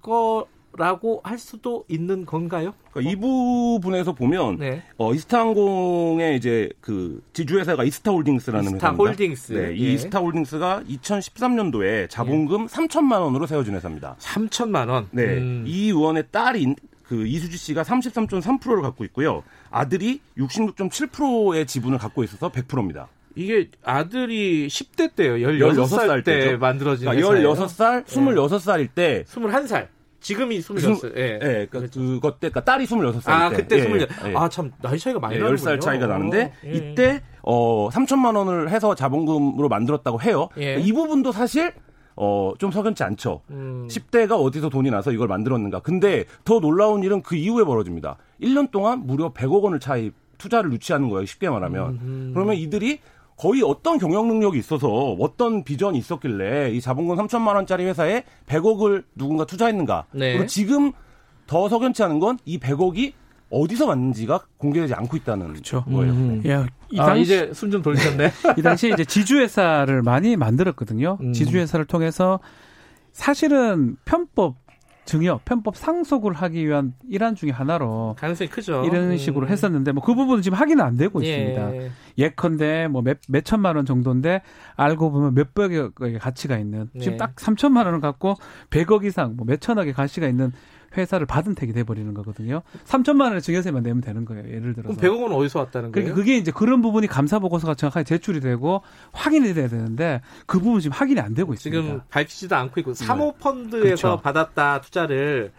거라고 할 수도 있는 건가요? 그러니까 이 부분에서 보면 네. 어, 이스타항공의 이제 그 지주회사가 이스타홀딩스라는 이스타 회사입니다. 홀딩스. 네, 이 예. 이스타홀딩스가 2013년도에 자본금 3천만 원으로 세워진 회사입니다. 3천만 원. 네, 음. 이 의원의 딸인 그 이수지 씨가 33.3%를 갖고 있고요. 아들이 66.7%의 지분을 갖고 있어서 100%입니다. 이게 아들이 10대 때요. 16살, 16살 때 때죠. 만들어진 그러니까 회사예요. 16살, 26살일 때 21살. 지금이 26살. 예. 예, 그러니까 그것 때, 그러니까 딸이 26살 때. 아, 그때 예, 26. 예. 아, 참 나이 차이가 많이 예, 나는군요. 10살 차이가 나는데 어, 예. 이때 어 3천만 원을 해서 자본금으로 만들었다고 해요. 예. 이 부분도 사실 어 좀 석연치 않죠. 음. 10대가 어디서 돈이 나서 이걸 만들었는가. 근데 더 놀라운 일은 그 이후에 벌어집니다. 1년 동안 무려 100억 원을 차입 투자를 유치하는 거예요. 쉽게 말하면. 음. 그러면 이들이 거의 어떤 경영 능력이 있어서 어떤 비전이 있었길래 이 자본금 3천만 원짜리 회사에 100억을 누군가 투자했는가. 네. 그리고 지금 더 석연치 않은 건 이 100억이 어디서 왔는지가 공개되지 않고 있다는 그렇죠. 거예요. 음. 야, 이 아, 당시 이제 숨 좀 돌리셨네. 이 당시에 이제 지주회사를 많이 만들었거든요. 음. 지주회사를 통해서 사실은 편법 증여, 편법 상속을 하기 위한 일환 중에 하나로 가능성이 크죠. 이런 음. 식으로 했었는데 뭐 그 부분은 지금 확인은 안 되고 있습니다. 예. 예컨대 뭐 몇, 몇 천만 원 정도인데 알고 보면 몇백억의 가치가 있는 지금 네. 딱 3천만 원을 갖고 100억 이상 뭐 몇천억의 가치가 있는 회사를 받은 택이 돼버리는 거거든요. 3천만 원의 증여세만 내면 되는 거예요. 예를 들어서. 그럼 100억은 어디서 왔다는 거예요? 그러니까 그게 이제 그런 부분이 감사 보고서가 정확하게 제출이 되고 확인이 돼야 되는데 그 부분 지금 확인이 안 되고 있습니다. 지금 밝히지도 않고 있고 사모펀드에서 그렇죠. 받았다 투자를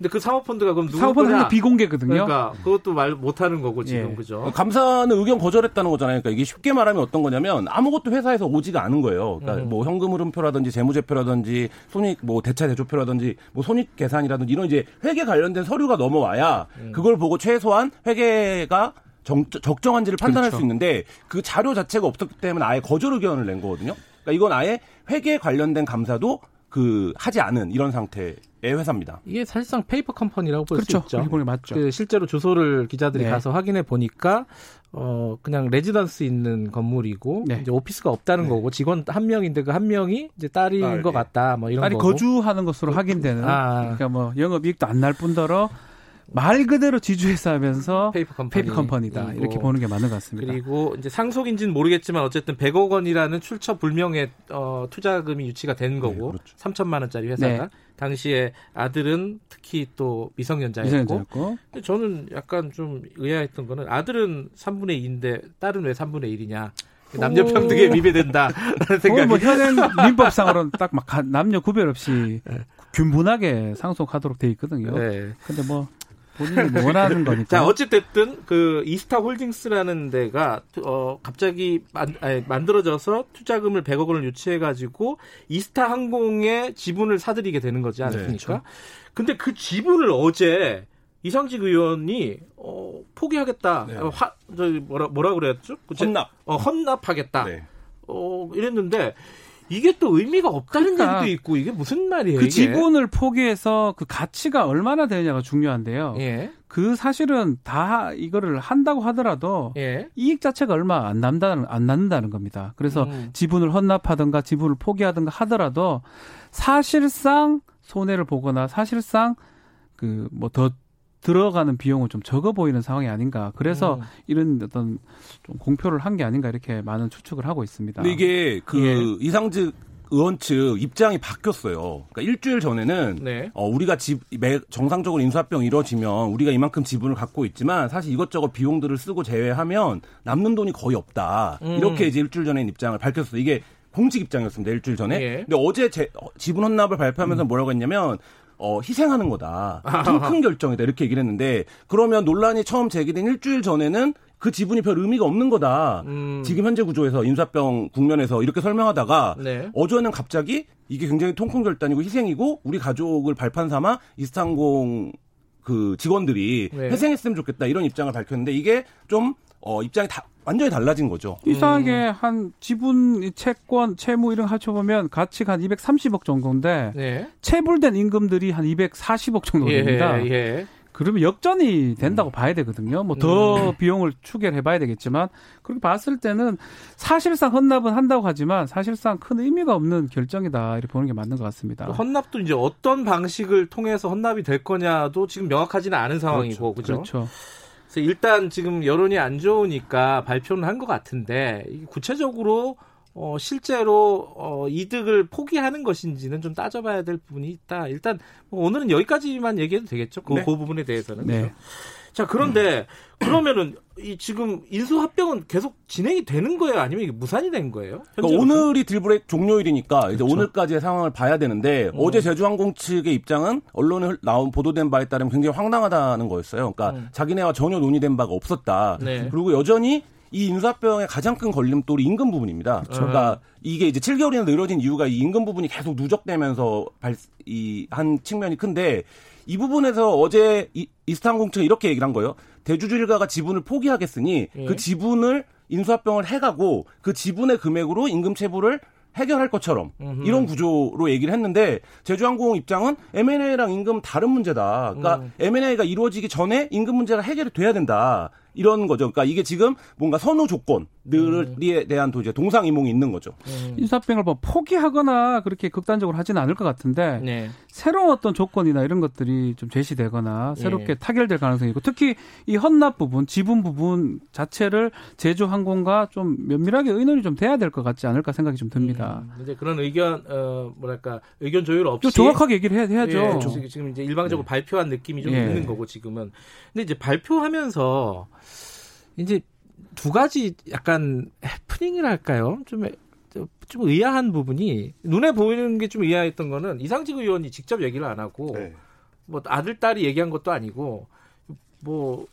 근데 그 사모펀드가 그럼 누구 사모펀드 거냐? 하나 비공개거든요. 그러니까 그것도 말 못하는 거고 지금 예. 그죠? 감사는 의견 거절했다는 거잖아요. 그러니까 이게 쉽게 말하면 어떤 거냐면 아무것도 회사에서 오지가 않은 거예요. 그러니까 음. 뭐 현금 흐름표라든지 재무제표라든지 손익 뭐 대차 대조표라든지 뭐 손익 계산이라든지 이런 이제 회계 관련된 서류가 넘어와야 음. 그걸 보고 최소한 회계가 정, 적정한지를 판단할 그렇죠. 수 있는데 그 자료 자체가 없었기 때문에 아예 거절 의견을 낸 거거든요. 그러니까 이건 아예 회계 관련된 감사도 그 하지 않은 이런 상태의 회사입니다. 이게 사실상 페이퍼 컴퍼니라고 볼수 그렇죠. 있죠. 게 맞죠. 그 실제로 주소를 기자들이 네. 가서 확인해 보니까 어 그냥 레지던스 있는 건물이고 네. 이제 오피스가 없다는 거고 직원 한 명인데 그 한 명이 이제 딸인 딸, 것 예. 같다 뭐 이런 아니 거고. 거주하는 것으로 확인되는 아. 그러니까 뭐 영업 이익도 안 날 뿐더러 말 그대로 지주회사 하면서 페이퍼 컴퍼니. 페이퍼 컴퍼니다 이렇게 이고. 보는 게 맞는 것 같습니다. 그리고 이제 상속인지는 모르겠지만 어쨌든 100억 원이라는 출처 불명의 어, 투자금이 유치가 된 거고 3천만 원짜리 회사가 네. 당시에 아들은 특히 또 미성년자였고 미성년자였고 저는 약간 좀 의아했던 거는 아들은 3분의 2인데 딸은 왜 3분의 1이냐 남녀 평등에 위배된다라는 그건 생각이 뭐 현행 민법상으로는 딱 막 남녀 구별 없이 균분하게 상속하도록 돼 있거든요. 네. 근데 뭐 본인이 원하는 거니까. 자, 어찌됐든 그 이스타 홀딩스라는 데가 어 갑자기 만, 아니, 만들어져서 투자금을 100억 원을 유치해 가지고 이스타 항공의 지분을 사들이게 되는 거지 않습니까? 네, 근데 그 지분을 어제 이상직 의원이 어, 포기하겠다. 네. 어, 화, 저 뭐라 뭐라 그랬죠? 그 제- 헌납. 어, 헌납하겠다. 네. 어, 이랬는데 이게 또 의미가 없다는 그러니까 얘기도 있고 이게 무슨 말이에요? 그 이게? 지분을 포기해서 그 가치가 얼마나 되느냐가 중요한데요. 예. 그 사실은 다 이거를 한다고 하더라도 예. 이익 자체가 얼마 안 남다는 안 남는다는 겁니다. 그래서 음. 지분을 헌납하든가 지분을 포기하든가 하더라도 사실상 손해를 보거나 사실상 그 뭐 더 들어가는 비용은 좀 적어 보이는 상황이 아닌가. 그래서 음. 이런 어떤 좀 공표를 한 게 아닌가 이렇게 많은 추측을 하고 있습니다. 근데 이게 그 예. 이상직 의원 측 입장이 바뀌었어요. 그러니까 일주일 전에는 네. 어, 우리가 집, 매, 정상적으로 인수합병 이루어지면 우리가 이만큼 지분을 갖고 있지만 사실 이것저것 비용들을 쓰고 제외하면 남는 돈이 거의 없다. 음. 이렇게 이제 일주일 전에 입장을 밝혔어요. 이게 공식 입장이었습니다. 일주일 전에. 예. 근데 어제 제, 어, 지분 헌납을 발표하면서 뭐라고 했냐면 어, 희생하는 거다. 큰, 큰 결정이다. 이렇게 얘기를 했는데 그러면 논란이 처음 제기된 일주일 전에는 그 지분이 별 의미가 없는 거다. 음. 지금 현재 구조에서 인수합병 국면에서 이렇게 설명하다가 네. 어제는 갑자기 이게 굉장히 통큰 결단이고 희생이고 우리 가족을 발판 삼아 이스탄공 그 직원들이 네. 회생했으면 좋겠다 이런 입장을 밝혔는데 이게 좀 어, 입장이 다 완전히 달라진 거죠. 이상하게 한 지분, 채권, 채무 이런 거 합쳐보면 가치가 한 230억 정도인데 네. 체불된 임금들이 한 240억 정도 됩니다. 예, 예. 그러면 역전이 된다고 봐야 되거든요. 뭐더 비용을 추계해 봐야 되겠지만 그렇게 봤을 때는 사실상 헌납은 한다고 하지만 사실상 큰 의미가 없는 결정이다 이렇게 보는 게 맞는 것 같습니다. 또 헌납도 이제 어떤 방식을 통해서 헌납이 될 거냐도 지금 명확하지는 않은 상황이고 그죠? 그렇죠. 그 래서 일단 지금 여론이 안 좋으니까 발표는 한 것 같은데 구체적으로 어, 실제로 어, 이득을 포기하는 것인지는 좀 따져봐야 될 부분이 있다. 일단 뭐 오늘은 여기까지만 얘기해도 되겠죠. 그, 네. 그 부분에 대해서는. 네. 그죠? 자 그런데 그러면은 이 지금 인수 합병은 계속 진행이 되는 거예요? 아니면 이게 무산이 된 거예요? 그러니까? 오늘이 딜브레이크 종료일이니까 이제 그렇죠. 오늘까지의 상황을 봐야 되는데 어 제 제주항공 측의 입장은 언론에 흘- 나온 보도된 바에 따르면 굉장히 황당하다는 거였어요. 그러니까 음. 자기네와 전혀 논의된 바가 없었다. 네. 그리고 여전히 이 인수합병의 가장 큰 걸림돌이 임금 부분입니다. 그렇죠. 그러니까 이게 이제 7개월이나 늘어진 이유가 이 임금 부분이 계속 누적되면서 발, 이, 한 측면이 큰데 이 부분에서 어제 이, 이스탄공처가 이렇게 얘기를 한 거예요. 대주주 일가가 지분을 포기하겠으니 예. 그 지분을 인수합병을 해가고 그 지분의 금액으로 임금 체불을 해결할 것처럼 음흠. 이런 구조로 얘기를 했는데 제주항공 입장은 M&A랑 임금 다른 문제다. 그러니까 음. M&A가 이루어지기 전에 임금 문제가 해결이 돼야 된다. 이런 거죠. 그러니까 이게 지금 뭔가 선호 조건들에 대한 도 이제 동상이몽이 있는 거죠. 인수합병을 뭐 포기하거나 그렇게 극단적으로 하지는 않을 것 같은데 네. 새로운 어떤 조건이나 이런 것들이 좀 제시되거나 새롭게 예. 타결될 가능성이 있고 특히 이 헌납 부분, 지분 부분 자체를 제주항공과 좀 면밀하게 의논이 좀 돼야 될 것 같지 않을까 생각이 좀 듭니다. 음, 이제 그런 의견 어 뭐랄까 의견 조율 없이 좀 정확하게 얘기를 해야, 해야죠. 예, 지금- 지금 이제 일방적으로 발표한 느낌이 좀 예. 있는 거고 지금은. 근데 이제 발표하면서 이제 두 가지 약간 해프닝이랄까요? 좀, 좀 의아한 부분이 눈에 보이는 게 좀 의아했던 거는 이상직 의원이 직접 얘기를 안 하고 뭐 아들 딸이 얘기한 것도 아니고 뭐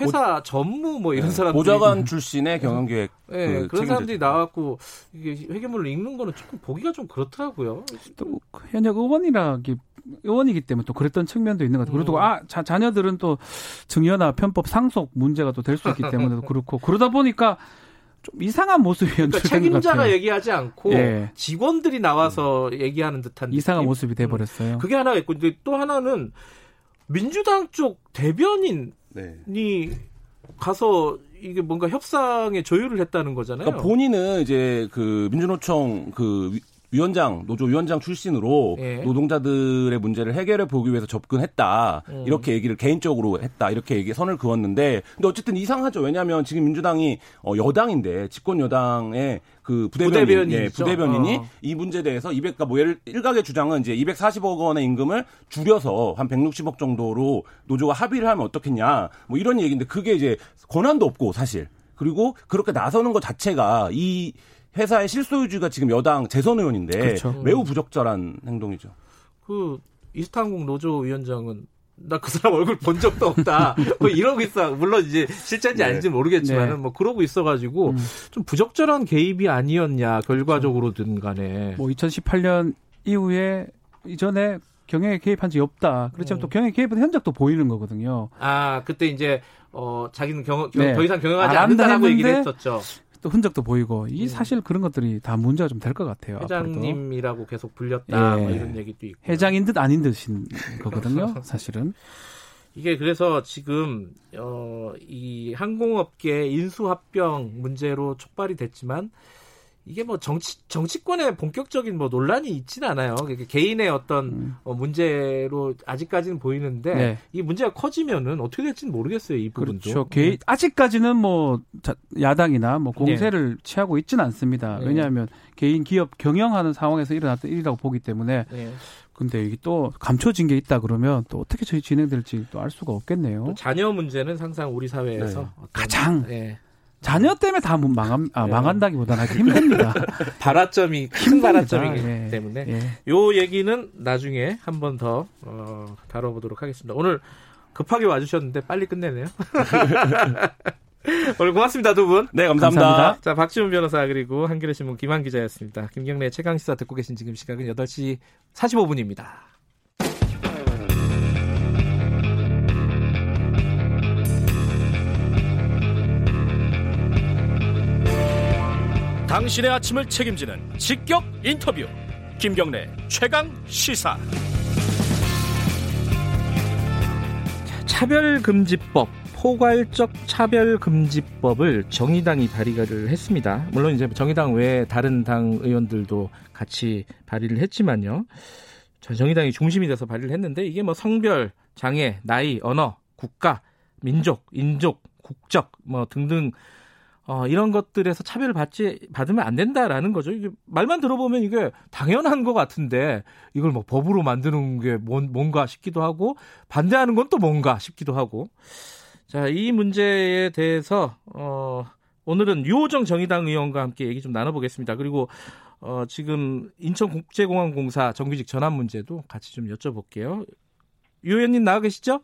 회사 전무 뭐 이런 네. 사람들이 보좌관 출신의 경영기획 예, 그 그런 책임자. 사람들이 나왔고 이게 회계문을 읽는 거는 조금 보기가 좀 그렇더라고요. 또 현역 의원이라기 의원이기 때문에 또 그랬던 측면도 있는 것 같아요. 그리고 음. 아 자, 자녀들은 또 증여나 편법 상속 문제가 또 될 수 있기 때문에도 그렇고 그러다 보니까 좀 이상한 모습이 그러니까 책임자가. 얘기하지 않고 예. 직원들이 나와서 얘기하는 듯한 이상한 느낌? 모습이 돼 버렸어요. 그게 하나가 있고 근데 또 하나는 민주당 쪽 대변인이 네. 가서 이게 뭔가 협상에 조율을 했다는 거잖아요. 그러니까 본인은 이제 그 민주노총 그 위- 위원장 노조 위원장 출신으로 예. 노동자들의 문제를 해결해 보기 위해서 접근했다 음. 이렇게 얘기를 개인적으로 했다 이렇게 얘기 선을 그었는데 근데 어쨌든 이상하죠 왜냐하면 지금 민주당이 어, 여당인데 집권 여당의 그 부대변인 부대변인 예. 부대변인이 어. 이 문제에 대해서 200, 그러니까 뭐 예를 일각의 주장은 이제 240억 원의 임금을 줄여서 한 160억 정도로 노조가 합의를 하면 어떻겠냐 뭐 이런 얘기인데 그게 이제 권한도 없고 사실 그리고 그렇게 나서는 것 자체가 이 회사의 실소유주가 지금 여당 재선 의원인데 그렇죠. 매우 부적절한 행동이죠. 그 이스탄공 노조 위원장은 나 그 사람 얼굴 본 적도 없다. 뭐 이러고 있어. 물론 이제 실제인지 네. 아닌지 는 모르겠지만은 네. 뭐 그러고 있어가지고 음. 좀 부적절한 개입이 아니었냐 결과적으로든 간에. 뭐 2018년 이후에 이전에 경영에 개입한 적이 없다. 그렇지만 음. 또 경영에 개입한 현적도 보이는 거거든요. 아 그때 이제 어 자기는 경영 네. 더 이상 경영하지 안 한다 않는다라고 얘기를 했었죠. 또 흔적도 보이고 이 음. 사실 그런 것들이 다 문제가 좀 될 것 같아요. 회장님이라고 계속 불렸다 예. 뭐 이런 얘기도 있고. 회장인 듯 아닌 듯인 거거든요. 사실은. 이게 그래서 지금 어, 이 항공업계 인수합병 문제로 촉발이 됐지만 이게 뭐 정치 정치권의 본격적인 뭐 논란이 있지는 않아요. 개인의 어떤 음. 어, 문제로 아직까지는 보이는데 네. 이 문제가 커지면은 어떻게 될지는 모르겠어요. 이 부분도. 그렇죠. 개인, 아직까지는 뭐 자- 야당이나 뭐 네. 공세를 취하고 있지는 않습니다. 네. 왜냐하면 개인 기업 경영하는 상황에서 일어났던 일이라고 보기 때문에 네. 근데 이게 또 감춰진 게 있다 그러면 또 어떻게 저희 진행될지 또 알 수가 없겠네요. 또 자녀 문제는 항상 우리 사회에서 네. 가장 예, 자녀 때문에 다 망한, 아, 네. 망한다기보다는 하기 힘듭니다. 발화점이 큰. 발화점이기 예. 때문에 예. 요 얘기는 나중에 한 번 더 어, 다뤄보도록 하겠습니다. 오늘 급하게 와주셨는데 빨리 끝내네요. 오늘 고맙습니다 두 분. 네, 감사합니다. 감사합니다. 자 박지훈 변호사 그리고 한겨레 신문 김한 기자였습니다. 김경래 최강 시사 듣고 계신 지금 시각은 8시 45분입니다. 당신의 아침을 책임지는 직격 인터뷰 김경래 최강 시사 차별금지법 포괄적 차별금지법을 정의당이 발의를 했습니다. 물론 이제 정의당 외에 다른 당 의원들도 같이 발의를 했지만요. 저 정의당이 중심이 돼서 발의를 했는데 이게 뭐 성별, 장애, 나이, 언어, 국가, 민족, 인족, 국적 뭐 등등 어, 이런 것들에서 차별을 받지 받으면 안 된다라는 거죠. 이게 말만 들어보면 이게 당연한 것 같은데 이걸 뭐 법으로 만드는 게 뭔, 뭔가 싶기도 하고 반대하는 건 또 뭔가 싶기도 하고 자 이 문제에 대해서 어, 오늘은 유호정 정의당 의원과 함께 얘기 좀 나눠보겠습니다. 그리고 어, 지금 인천국제공항공사 정규직 전환 문제도 같이 좀 여쭤볼게요. 유 의원님 나와 계시죠?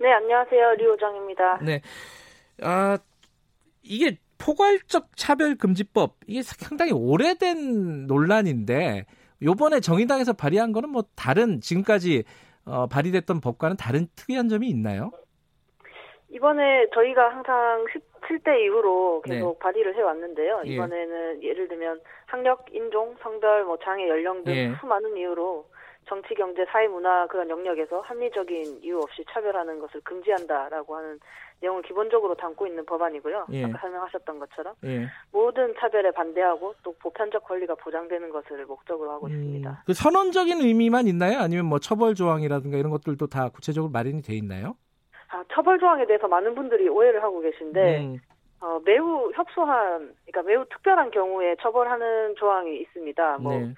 네, 안녕하세요. 류호정입니다. 네. 아, 이게 포괄적 차별금지법, 이게 상당히 오래된 논란인데, 요번에 정의당에서 발의한 거는 뭐 다른, 지금까지, 어, 발의됐던 법과는 다른 특이한 점이 있나요? 이번에 저희가 항상 17대 이후로 계속 네. 발의를 해왔는데요. 예. 이번에는 예 를 들면 학력, 인종, 성별, 뭐 장애, 연령 등 예. 수많은 이유로 정치, 경제, 사회, 문화 그런 영역에서 합리적인 이유 없이 차별하는 것을 금지한다라고 하는 내용을 기본적으로 담고 있는 법안이고요. 예. 아까 설명하셨던 것처럼 예. 모든 차별에 반대하고 또 보편적 권리가 보장되는 것을 목적으로 하고 있습니다. 그 선언적인 의미만 있나요? 아니면 뭐 처벌 조항이라든가 이런 것들도 다 구체적으로 마련이 돼 있나요? 아, 처벌 조항에 대해서 많은 분들이 오해를 하고 계신데 음, 어, 매우 협소한, 그러니까 매우 특별한 경우에 처벌하는 조항이 있습니다. 뭐 네.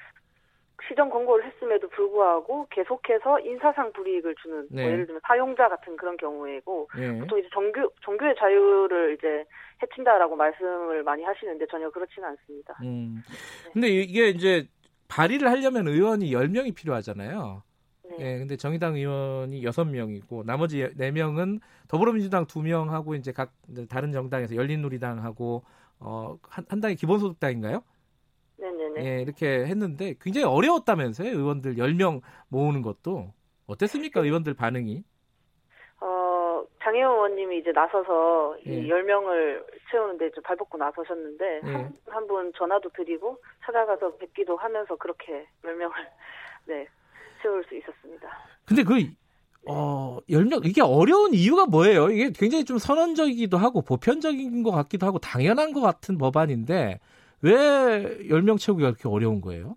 시정 권고를 했음에도 불구하고 계속해서 인사상 불이익을 주는 뭐 네. 예를 들면 사용자 같은 그런 경우이고 예. 보통 이제 종교 종교의 자유를 이제 해친다라고 말씀을 많이 하시는데 전혀 그렇지는 않습니다. 음. 근데 이게 이제 발의를 하려면 의원이 10명이 필요하잖아요. 네. 예, 근데 정의당 의원이 6명이고 나머지 4명은 더불어민주당 2명하고 이제 각 다른 정당에서 열린우리당하고 어, 한, 한 당이 기본소득당인가요? 네네네. 예, 이렇게 했는데 굉장히 어려웠다면서요. 의원들 10명 모으는 것도. 어땠습니까? 의원들 반응이? 어, 장혜원 의원님이 이제 나서서 예. 이 10명을 채우는데 좀 발벗고 나서셨는데 예. 한분 전화도 드리고 찾아가서 뵙기도 하면서 그렇게 10명을 네, 채울 수 있었습니다. 근데 그 어, 10명 이게 어려운 이유가 뭐예요? 이게 굉장히 좀 선언적이기도 하고 보편적인 것 같기도 하고 당연한 것 같은 법안인데 왜 10명 채우기가 그렇게 어려운 거예요?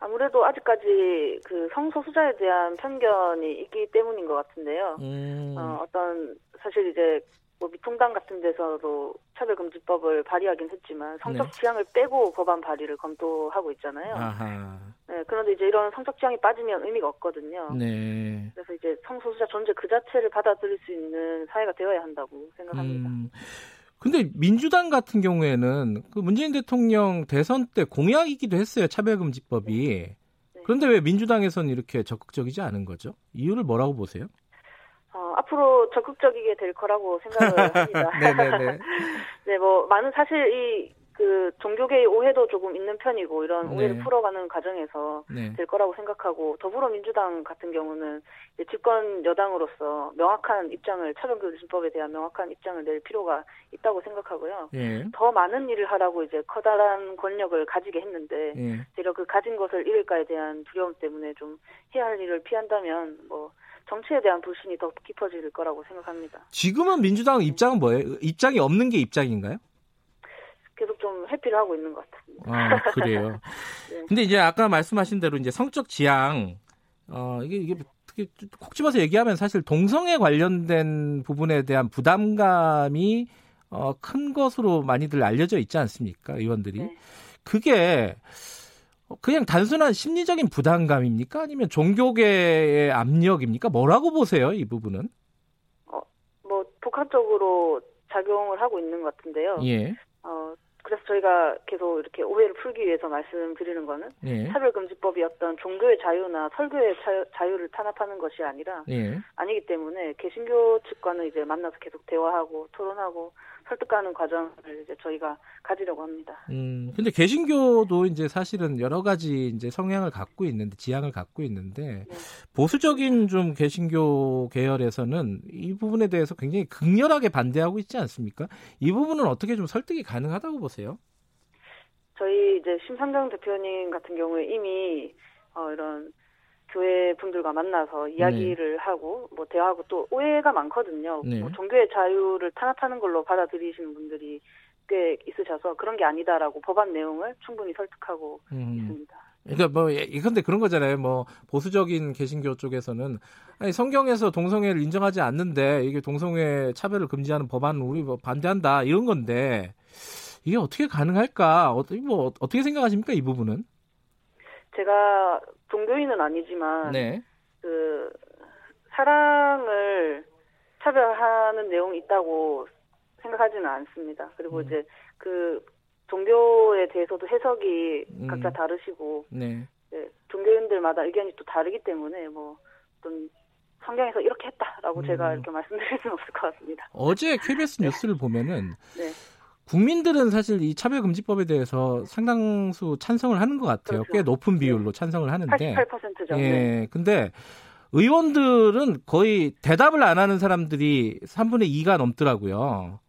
아무래도 아직까지 그 성소수자에 대한 편견이 있기 때문인 것 같은데요. 음. 어, 어떤 사실 이제 뭐 미통당 같은 데서도 차별금지법을 발의하긴 했지만 성적 네. 지향을 빼고 법안 발의를 검토하고 있잖아요. 아하. 네, 그런데 이제 이런 성적 지향이 빠지면 의미가 없거든요. 네. 그래서 이제 성소수자 존재 그 자체를 받아들일 수 있는 사회가 되어야 한다고 생각합니다. 음. 근데 민주당 같은 경우에는 그 문재인 대통령 대선 때 공약이기도 했어요. 차별금지법이. 그런데 왜 민주당에서는 이렇게 적극적이지 않은 거죠? 이유를 뭐라고 보세요? 어, 앞으로 적극적이게 될 거라고 생각을 합니다. 네네네. 네, 뭐 많은 사실 이 그 종교계의 오해도 조금 있는 편이고 이런 네. 오해를 풀어가는 과정에서 네. 될 거라고 생각하고 더불어민주당 같은 경우는 집권 여당으로서 명확한 입장을 차별금지법에 대한 명확한 입장을 낼 필요가 있다고 생각하고요. 예. 더 많은 일을 하라고 이제 커다란 권력을 가지게 했는데 예. 제가 그 가진 것을 잃을까에 대한 두려움 때문에 좀 해야 할 일을 피한다면 뭐 정치에 대한 불신이 더 깊어질 거라고 생각합니다. 지금은 민주당 입장은 뭐예요? 입장이 없는 게 입장인가요? 계속 좀 회피를 하고 있는 것 같습니다. 아, 그래요. 네. 근데 이제 아까 말씀하신 대로 이제 성적 지향, 어, 이게, 이게 콕 집어서 얘기하면 사실 동성애 관련된 부분에 대한 부담감이 어, 큰 것으로 많이들 알려져 있지 않습니까? 의원들이. 네. 그게 그냥 단순한 심리적인 부담감입니까? 아니면 종교계의 압력입니까? 뭐라고 보세요, 이 부분은? 뭐 복합적으로 작용을 하고 있는 것 같은데요. 예. 어, 그래서 저희가 계속 이렇게 오해를 풀기 위해서 말씀드리는 거는 예. 차별금지법이 어떤 종교의 자유나 설교의 자유, 자유를 탄압하는 것이 아니라 예. 아니기 때문에 개신교 측과는 이제 만나서 계속 대화하고 토론하고 설득하는 과정을 이제 저희가 가지려고 합니다. 음, 근데 개신교도 이제 사실은 여러 가지 이제 성향을 갖고 있는데, 지향을 갖고 있는데, 보수적인 좀 개신교 계열에서는 이 부분에 대해서 굉장히 극렬하게 반대하고 있지 않습니까? 이 부분은 어떻게 좀 설득이 가능하다고 보세요? 저희 이제 심상정 대표님 같은 경우에 이미 어, 이런 교회 분들과 만나서 이야기를 하고 뭐 대화하고 또 오해가 많거든요. 네. 뭐 종교의 자유를 탄압하는 걸로 받아들이시는 분들이 꽤 있으셔서 그런 게 아니다라고 법안 내용을 충분히 설득하고 음. 있습니다. 그러니까 뭐 이건데 그런 거잖아요. 뭐 보수적인 개신교 쪽에서는 아니 성경에서 동성애를 인정하지 않는데 이게 동성애 차별을 금지하는 법안은 우리 뭐 반대한다 이런 건데 이게 어떻게 가능할까? 어떻게 뭐 어떻게 생각하십니까 이 부분은? 제가 종교인은 아니지만 네. 그 사랑을 차별하는 내용이 있다고 생각하지는 않습니다. 그리고 이제 그 종교에 대해서도 해석이 음. 각자 다르시고 네. 네, 종교인들마다 의견이 또 다르기 때문에 뭐 어떤 성경에서 이렇게 했다라고 제가 이렇게 말씀드릴 수는 없을 것 같습니다. 어제 KBS 뉴스를 보면은 네. 국민들은 사실 이 차별금지법에 대해서 상당수 찬성을 하는 것 같아요. 꽤 높은 비율로 찬성을 하는데. 88%죠. 예. 네. 근데 의원들은 거의 대답을 안 하는 사람들이 3분의 2가 넘더라고요.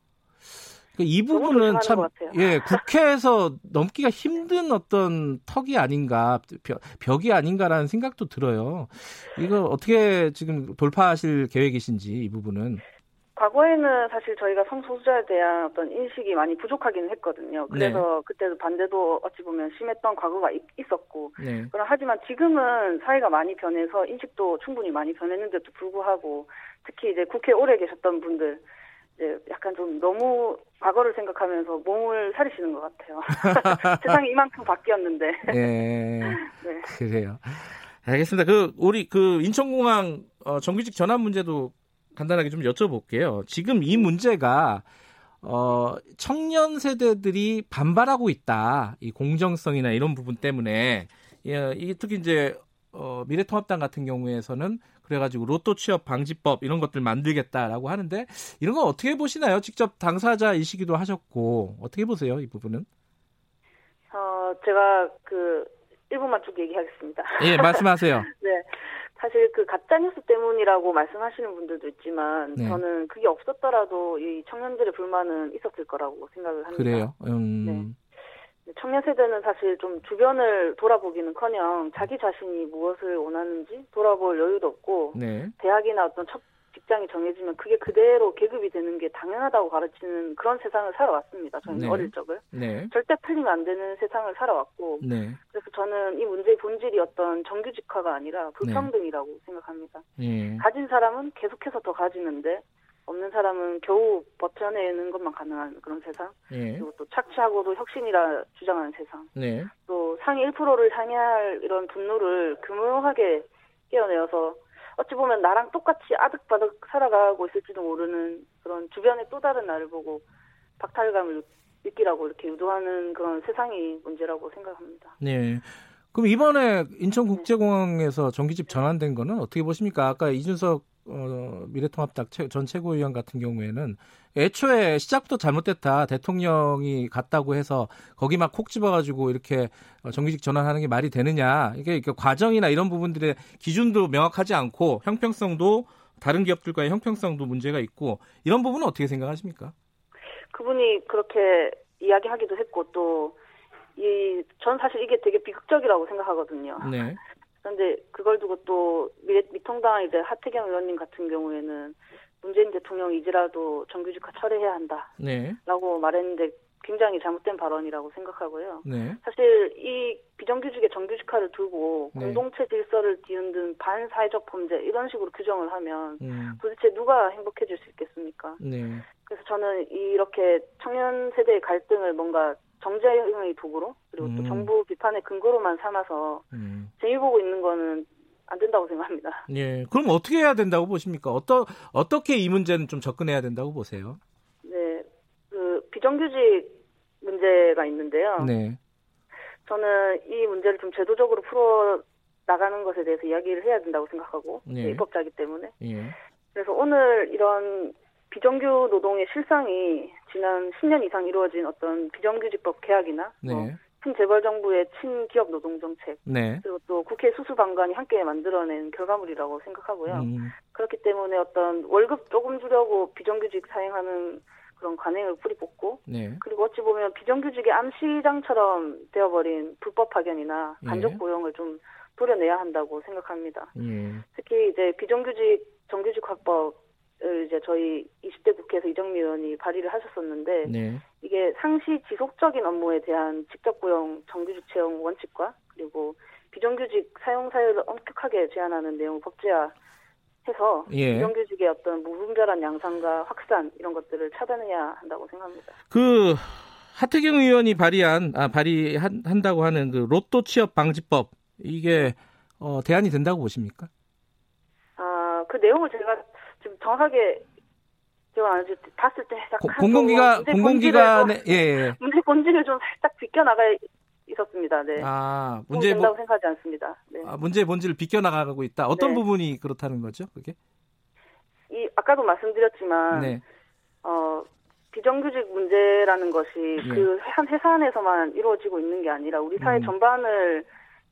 그이 부분은 참, 예, 국회에서 넘기가 힘든 어떤 턱이 아닌가, 벽, 벽이 아닌가라는 생각도 들어요. 이거 어떻게 지금 돌파하실 계획이신지, 이 부분은. 과거에는 사실 저희가 성소수자에 대한 어떤 인식이 많이 부족하기는 했거든요. 그래서 네. 그때도 반대도 어찌 보면 심했던 과거가 있, 었고 네. 그럼 하지만 지금은 사회가 많이 변해서 인식도 충분히 많이 변했는데도 불구하고 특히 이제 국회에 오래 계셨던 분들 이제 약간 좀 너무 과거를 생각하면서 몸을 사리시는 것 같아요. 세상이 이만큼 바뀌었는데. 네. 네. 그래요. 알겠습니다. 그 우리 그 인천공항 어, 정규직 전환 문제도 간단하게 좀 여쭤볼게요. 지금 이 문제가 어, 청년 세대들이 반발하고 있다. 이 공정성이나 이런 부분 때문에 예, 이게 특히 이제 어, 미래통합당 같은 경우에서는 그래가지고 로또 취업 방지법 이런 것들 만들겠다라고 하는데 이런 건 어떻게 보시나요? 직접 당사자이시기도 하셨고 어떻게 보세요 이 부분은? 어 제가 그 1분만 쭉 얘기하겠습니다. 예 말씀하세요. 네. 사실 그 가짜 뉴스 때문이라고 말씀하시는 분들도 있지만 네. 저는 그게 없었더라도 이 청년들의 불만은 있었을 거라고 생각을 합니다. 그래요. 음... 네. 청년 세대는 사실 좀 주변을 돌아보기는커녕 자기 자신이 무엇을 원하는지 돌아볼 여유도 없고 네. 대학이나 어떤 첫 직장이 정해지면 그게 그대로 계급이 되는 게 당연하다고 가르치는 그런 세상을 살아왔습니다. 저는 네. 어릴 적을 네. 절대 틀리면 안 되는 세상을 살아왔고 네. 그래서 저는 이 문제의 본질이 어떤 정규직화가 아니라 불평등이라고 네. 생각합니다. 예. 가진 사람은 계속해서 더 가지는데 없는 사람은 겨우 버텨내는 것만 가능한 그런 세상. 네. 그리고 또 착취하고도 혁신이라 주장하는 세상. 네. 또 상위 1%를 상회할 이런 분노를 교묘하게 깨어내어서 어찌 보면 나랑 똑같이 아득바득 살아가고 있을지도 모르는 그런 주변의 또 다른 나를 보고 박탈감을 느끼라고 이렇게 유도하는 그런 세상이 문제라고 생각합니다. 네. 그럼 이번에 인천국제공항에서 전기집 전환된 거는 어떻게 보십니까? 아까 이준석 어, 미래통합당 전 최고위원 같은 경우에는 애초에 시작부터 잘못됐다. 대통령이 갔다고 해서 거기 막 콕 집어가지고 이렇게 어, 정규직 전환하는 게 말이 되느냐. 이게 과정이나 이런 부분들의 기준도 명확하지 않고 형평성도 다른 기업들과의 형평성도 문제가 있고 이런 부분은 어떻게 생각하십니까? 그분이 그렇게 이야기하기도 했고 또 이 전 사실 이게 되게 비극적이라고 생각하거든요. 네. 그런데 그걸 두고 또 미, 미통당 이제 하태경 의원님 같은 경우에는 문재인 대통령이지라도 정규직화 철회해야 한다. 네. 라고 말했는데 굉장히 잘못된 발언이라고 생각하고요. 네. 사실 이 비정규직의 정규직화를 두고 네. 공동체 질서를 뒤흔든 반사회적 범죄 이런 식으로 규정을 하면 음. 도대체 누가 행복해질 수 있겠습니까? 네. 그래서 저는 이렇게 청년 세대의 갈등을 뭔가 정쟁의 도구로 그리고 또 음. 정부 비판의 근거로만 삼아서 음. 재미 보고 있는 거는 안 된다고 생각합니다. 예. 그럼 어떻게 해야 된다고 보십니까? 어떠, 어떻게 이 문제는 좀 접근해야 된다고 보세요? 네. 그 비정규직 문제가 있는데요. 네. 저는 이 문제를 좀 제도적으로 풀어 나가는 것에 대해서 이야기를 해야 된다고 생각하고 예. 입법자기 때문에. 예. 그래서 오늘 이런 비정규 노동의 실상이 지난 10년 이상 이루어진 어떤 비정규직법 개혁이나 네. 뭐 친재벌 정부의 친기업 노동 정책 네. 그리고 또 국회 수수방관이 함께 만들어낸 결과물이라고 생각하고요. 음. 그렇기 때문에 어떤 월급 조금 주려고 비정규직 사행하는 그런 관행을 뿌리 뽑고 네. 그리고 어찌 보면 비정규직의 암시장처럼 되어버린 불법 파견이나 예. 간접 고용을 좀 도려내야 한다고 생각합니다. 예. 특히 이제 비정규직 정규직 확법 이제 저희 20대 국회에서 이정미 의원이 발의를 하셨었는데 네. 이게 상시 지속적인 업무에 대한 직접 고용 정규직 채용 원칙과 그리고 비정규직 사용 사유를 엄격하게 제한하는 내용을 법제화 해서 예. 비정규직의 어떤 무분별한 양상과 확산 이런 것들을 차단해야 한다고 생각합니다. 그 하태경 의원이 발의한 아 발의한다고 하는 그 로또 취업 방지법 이게 어, 대안이 된다고 보십니까? 아 그 내용을 제가 지금 정확하게 제가 봤을 때 공공기관 공공기관의 예, 예. 문제 본질을 좀 살짝 비껴 나가 있었습니다. 네. 아 문제 된다고 생각하지 않습니다. 네. 아, 문제 본질을 비껴 나가고 있다. 어떤 네. 부분이 그렇다는 거죠? 그게? 이 아까도 말씀드렸지만 네. 어 비정규직 문제라는 것이 예. 그한 회사 안에서만 이루어지고 있는 게 아니라 우리 사회 음. 전반을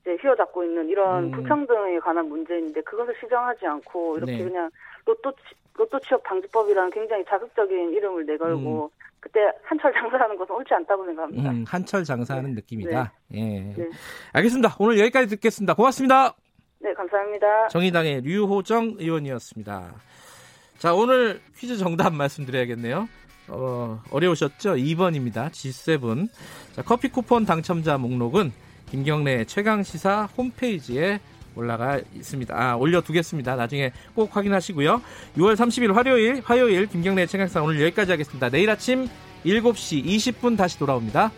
이제 휘어잡고 있는 이런 음. 불평등에 관한 문제인데 그것을 시정하지 않고 이렇게 네. 그냥 로또 로또 취업 방지법이라는 굉장히 자극적인 이름을 내걸고 음. 그때 한철 장사하는 것은 옳지 않다고 생각합니다. 음, 한철 장사하는 네. 느낌이다. 네. 예. 네. 알겠습니다. 오늘 여기까지 듣겠습니다. 고맙습니다. 네, 감사합니다. 정의당의 류호정 의원이었습니다. 자, 오늘 퀴즈 정답 말씀드려야겠네요. 어, 어려우셨죠? 2번입니다. G7. 자, 커피 쿠폰 당첨자 목록은 김경래 최강 시사 홈페이지에 올라가 있습니다. 아, 올려두겠습니다. 나중에 꼭 확인하시고요. 6월 30일 화요일, 화요일 김경래 최강사 오늘 여기까지 하겠습니다. 내일 아침 7시 20분 다시 돌아옵니다.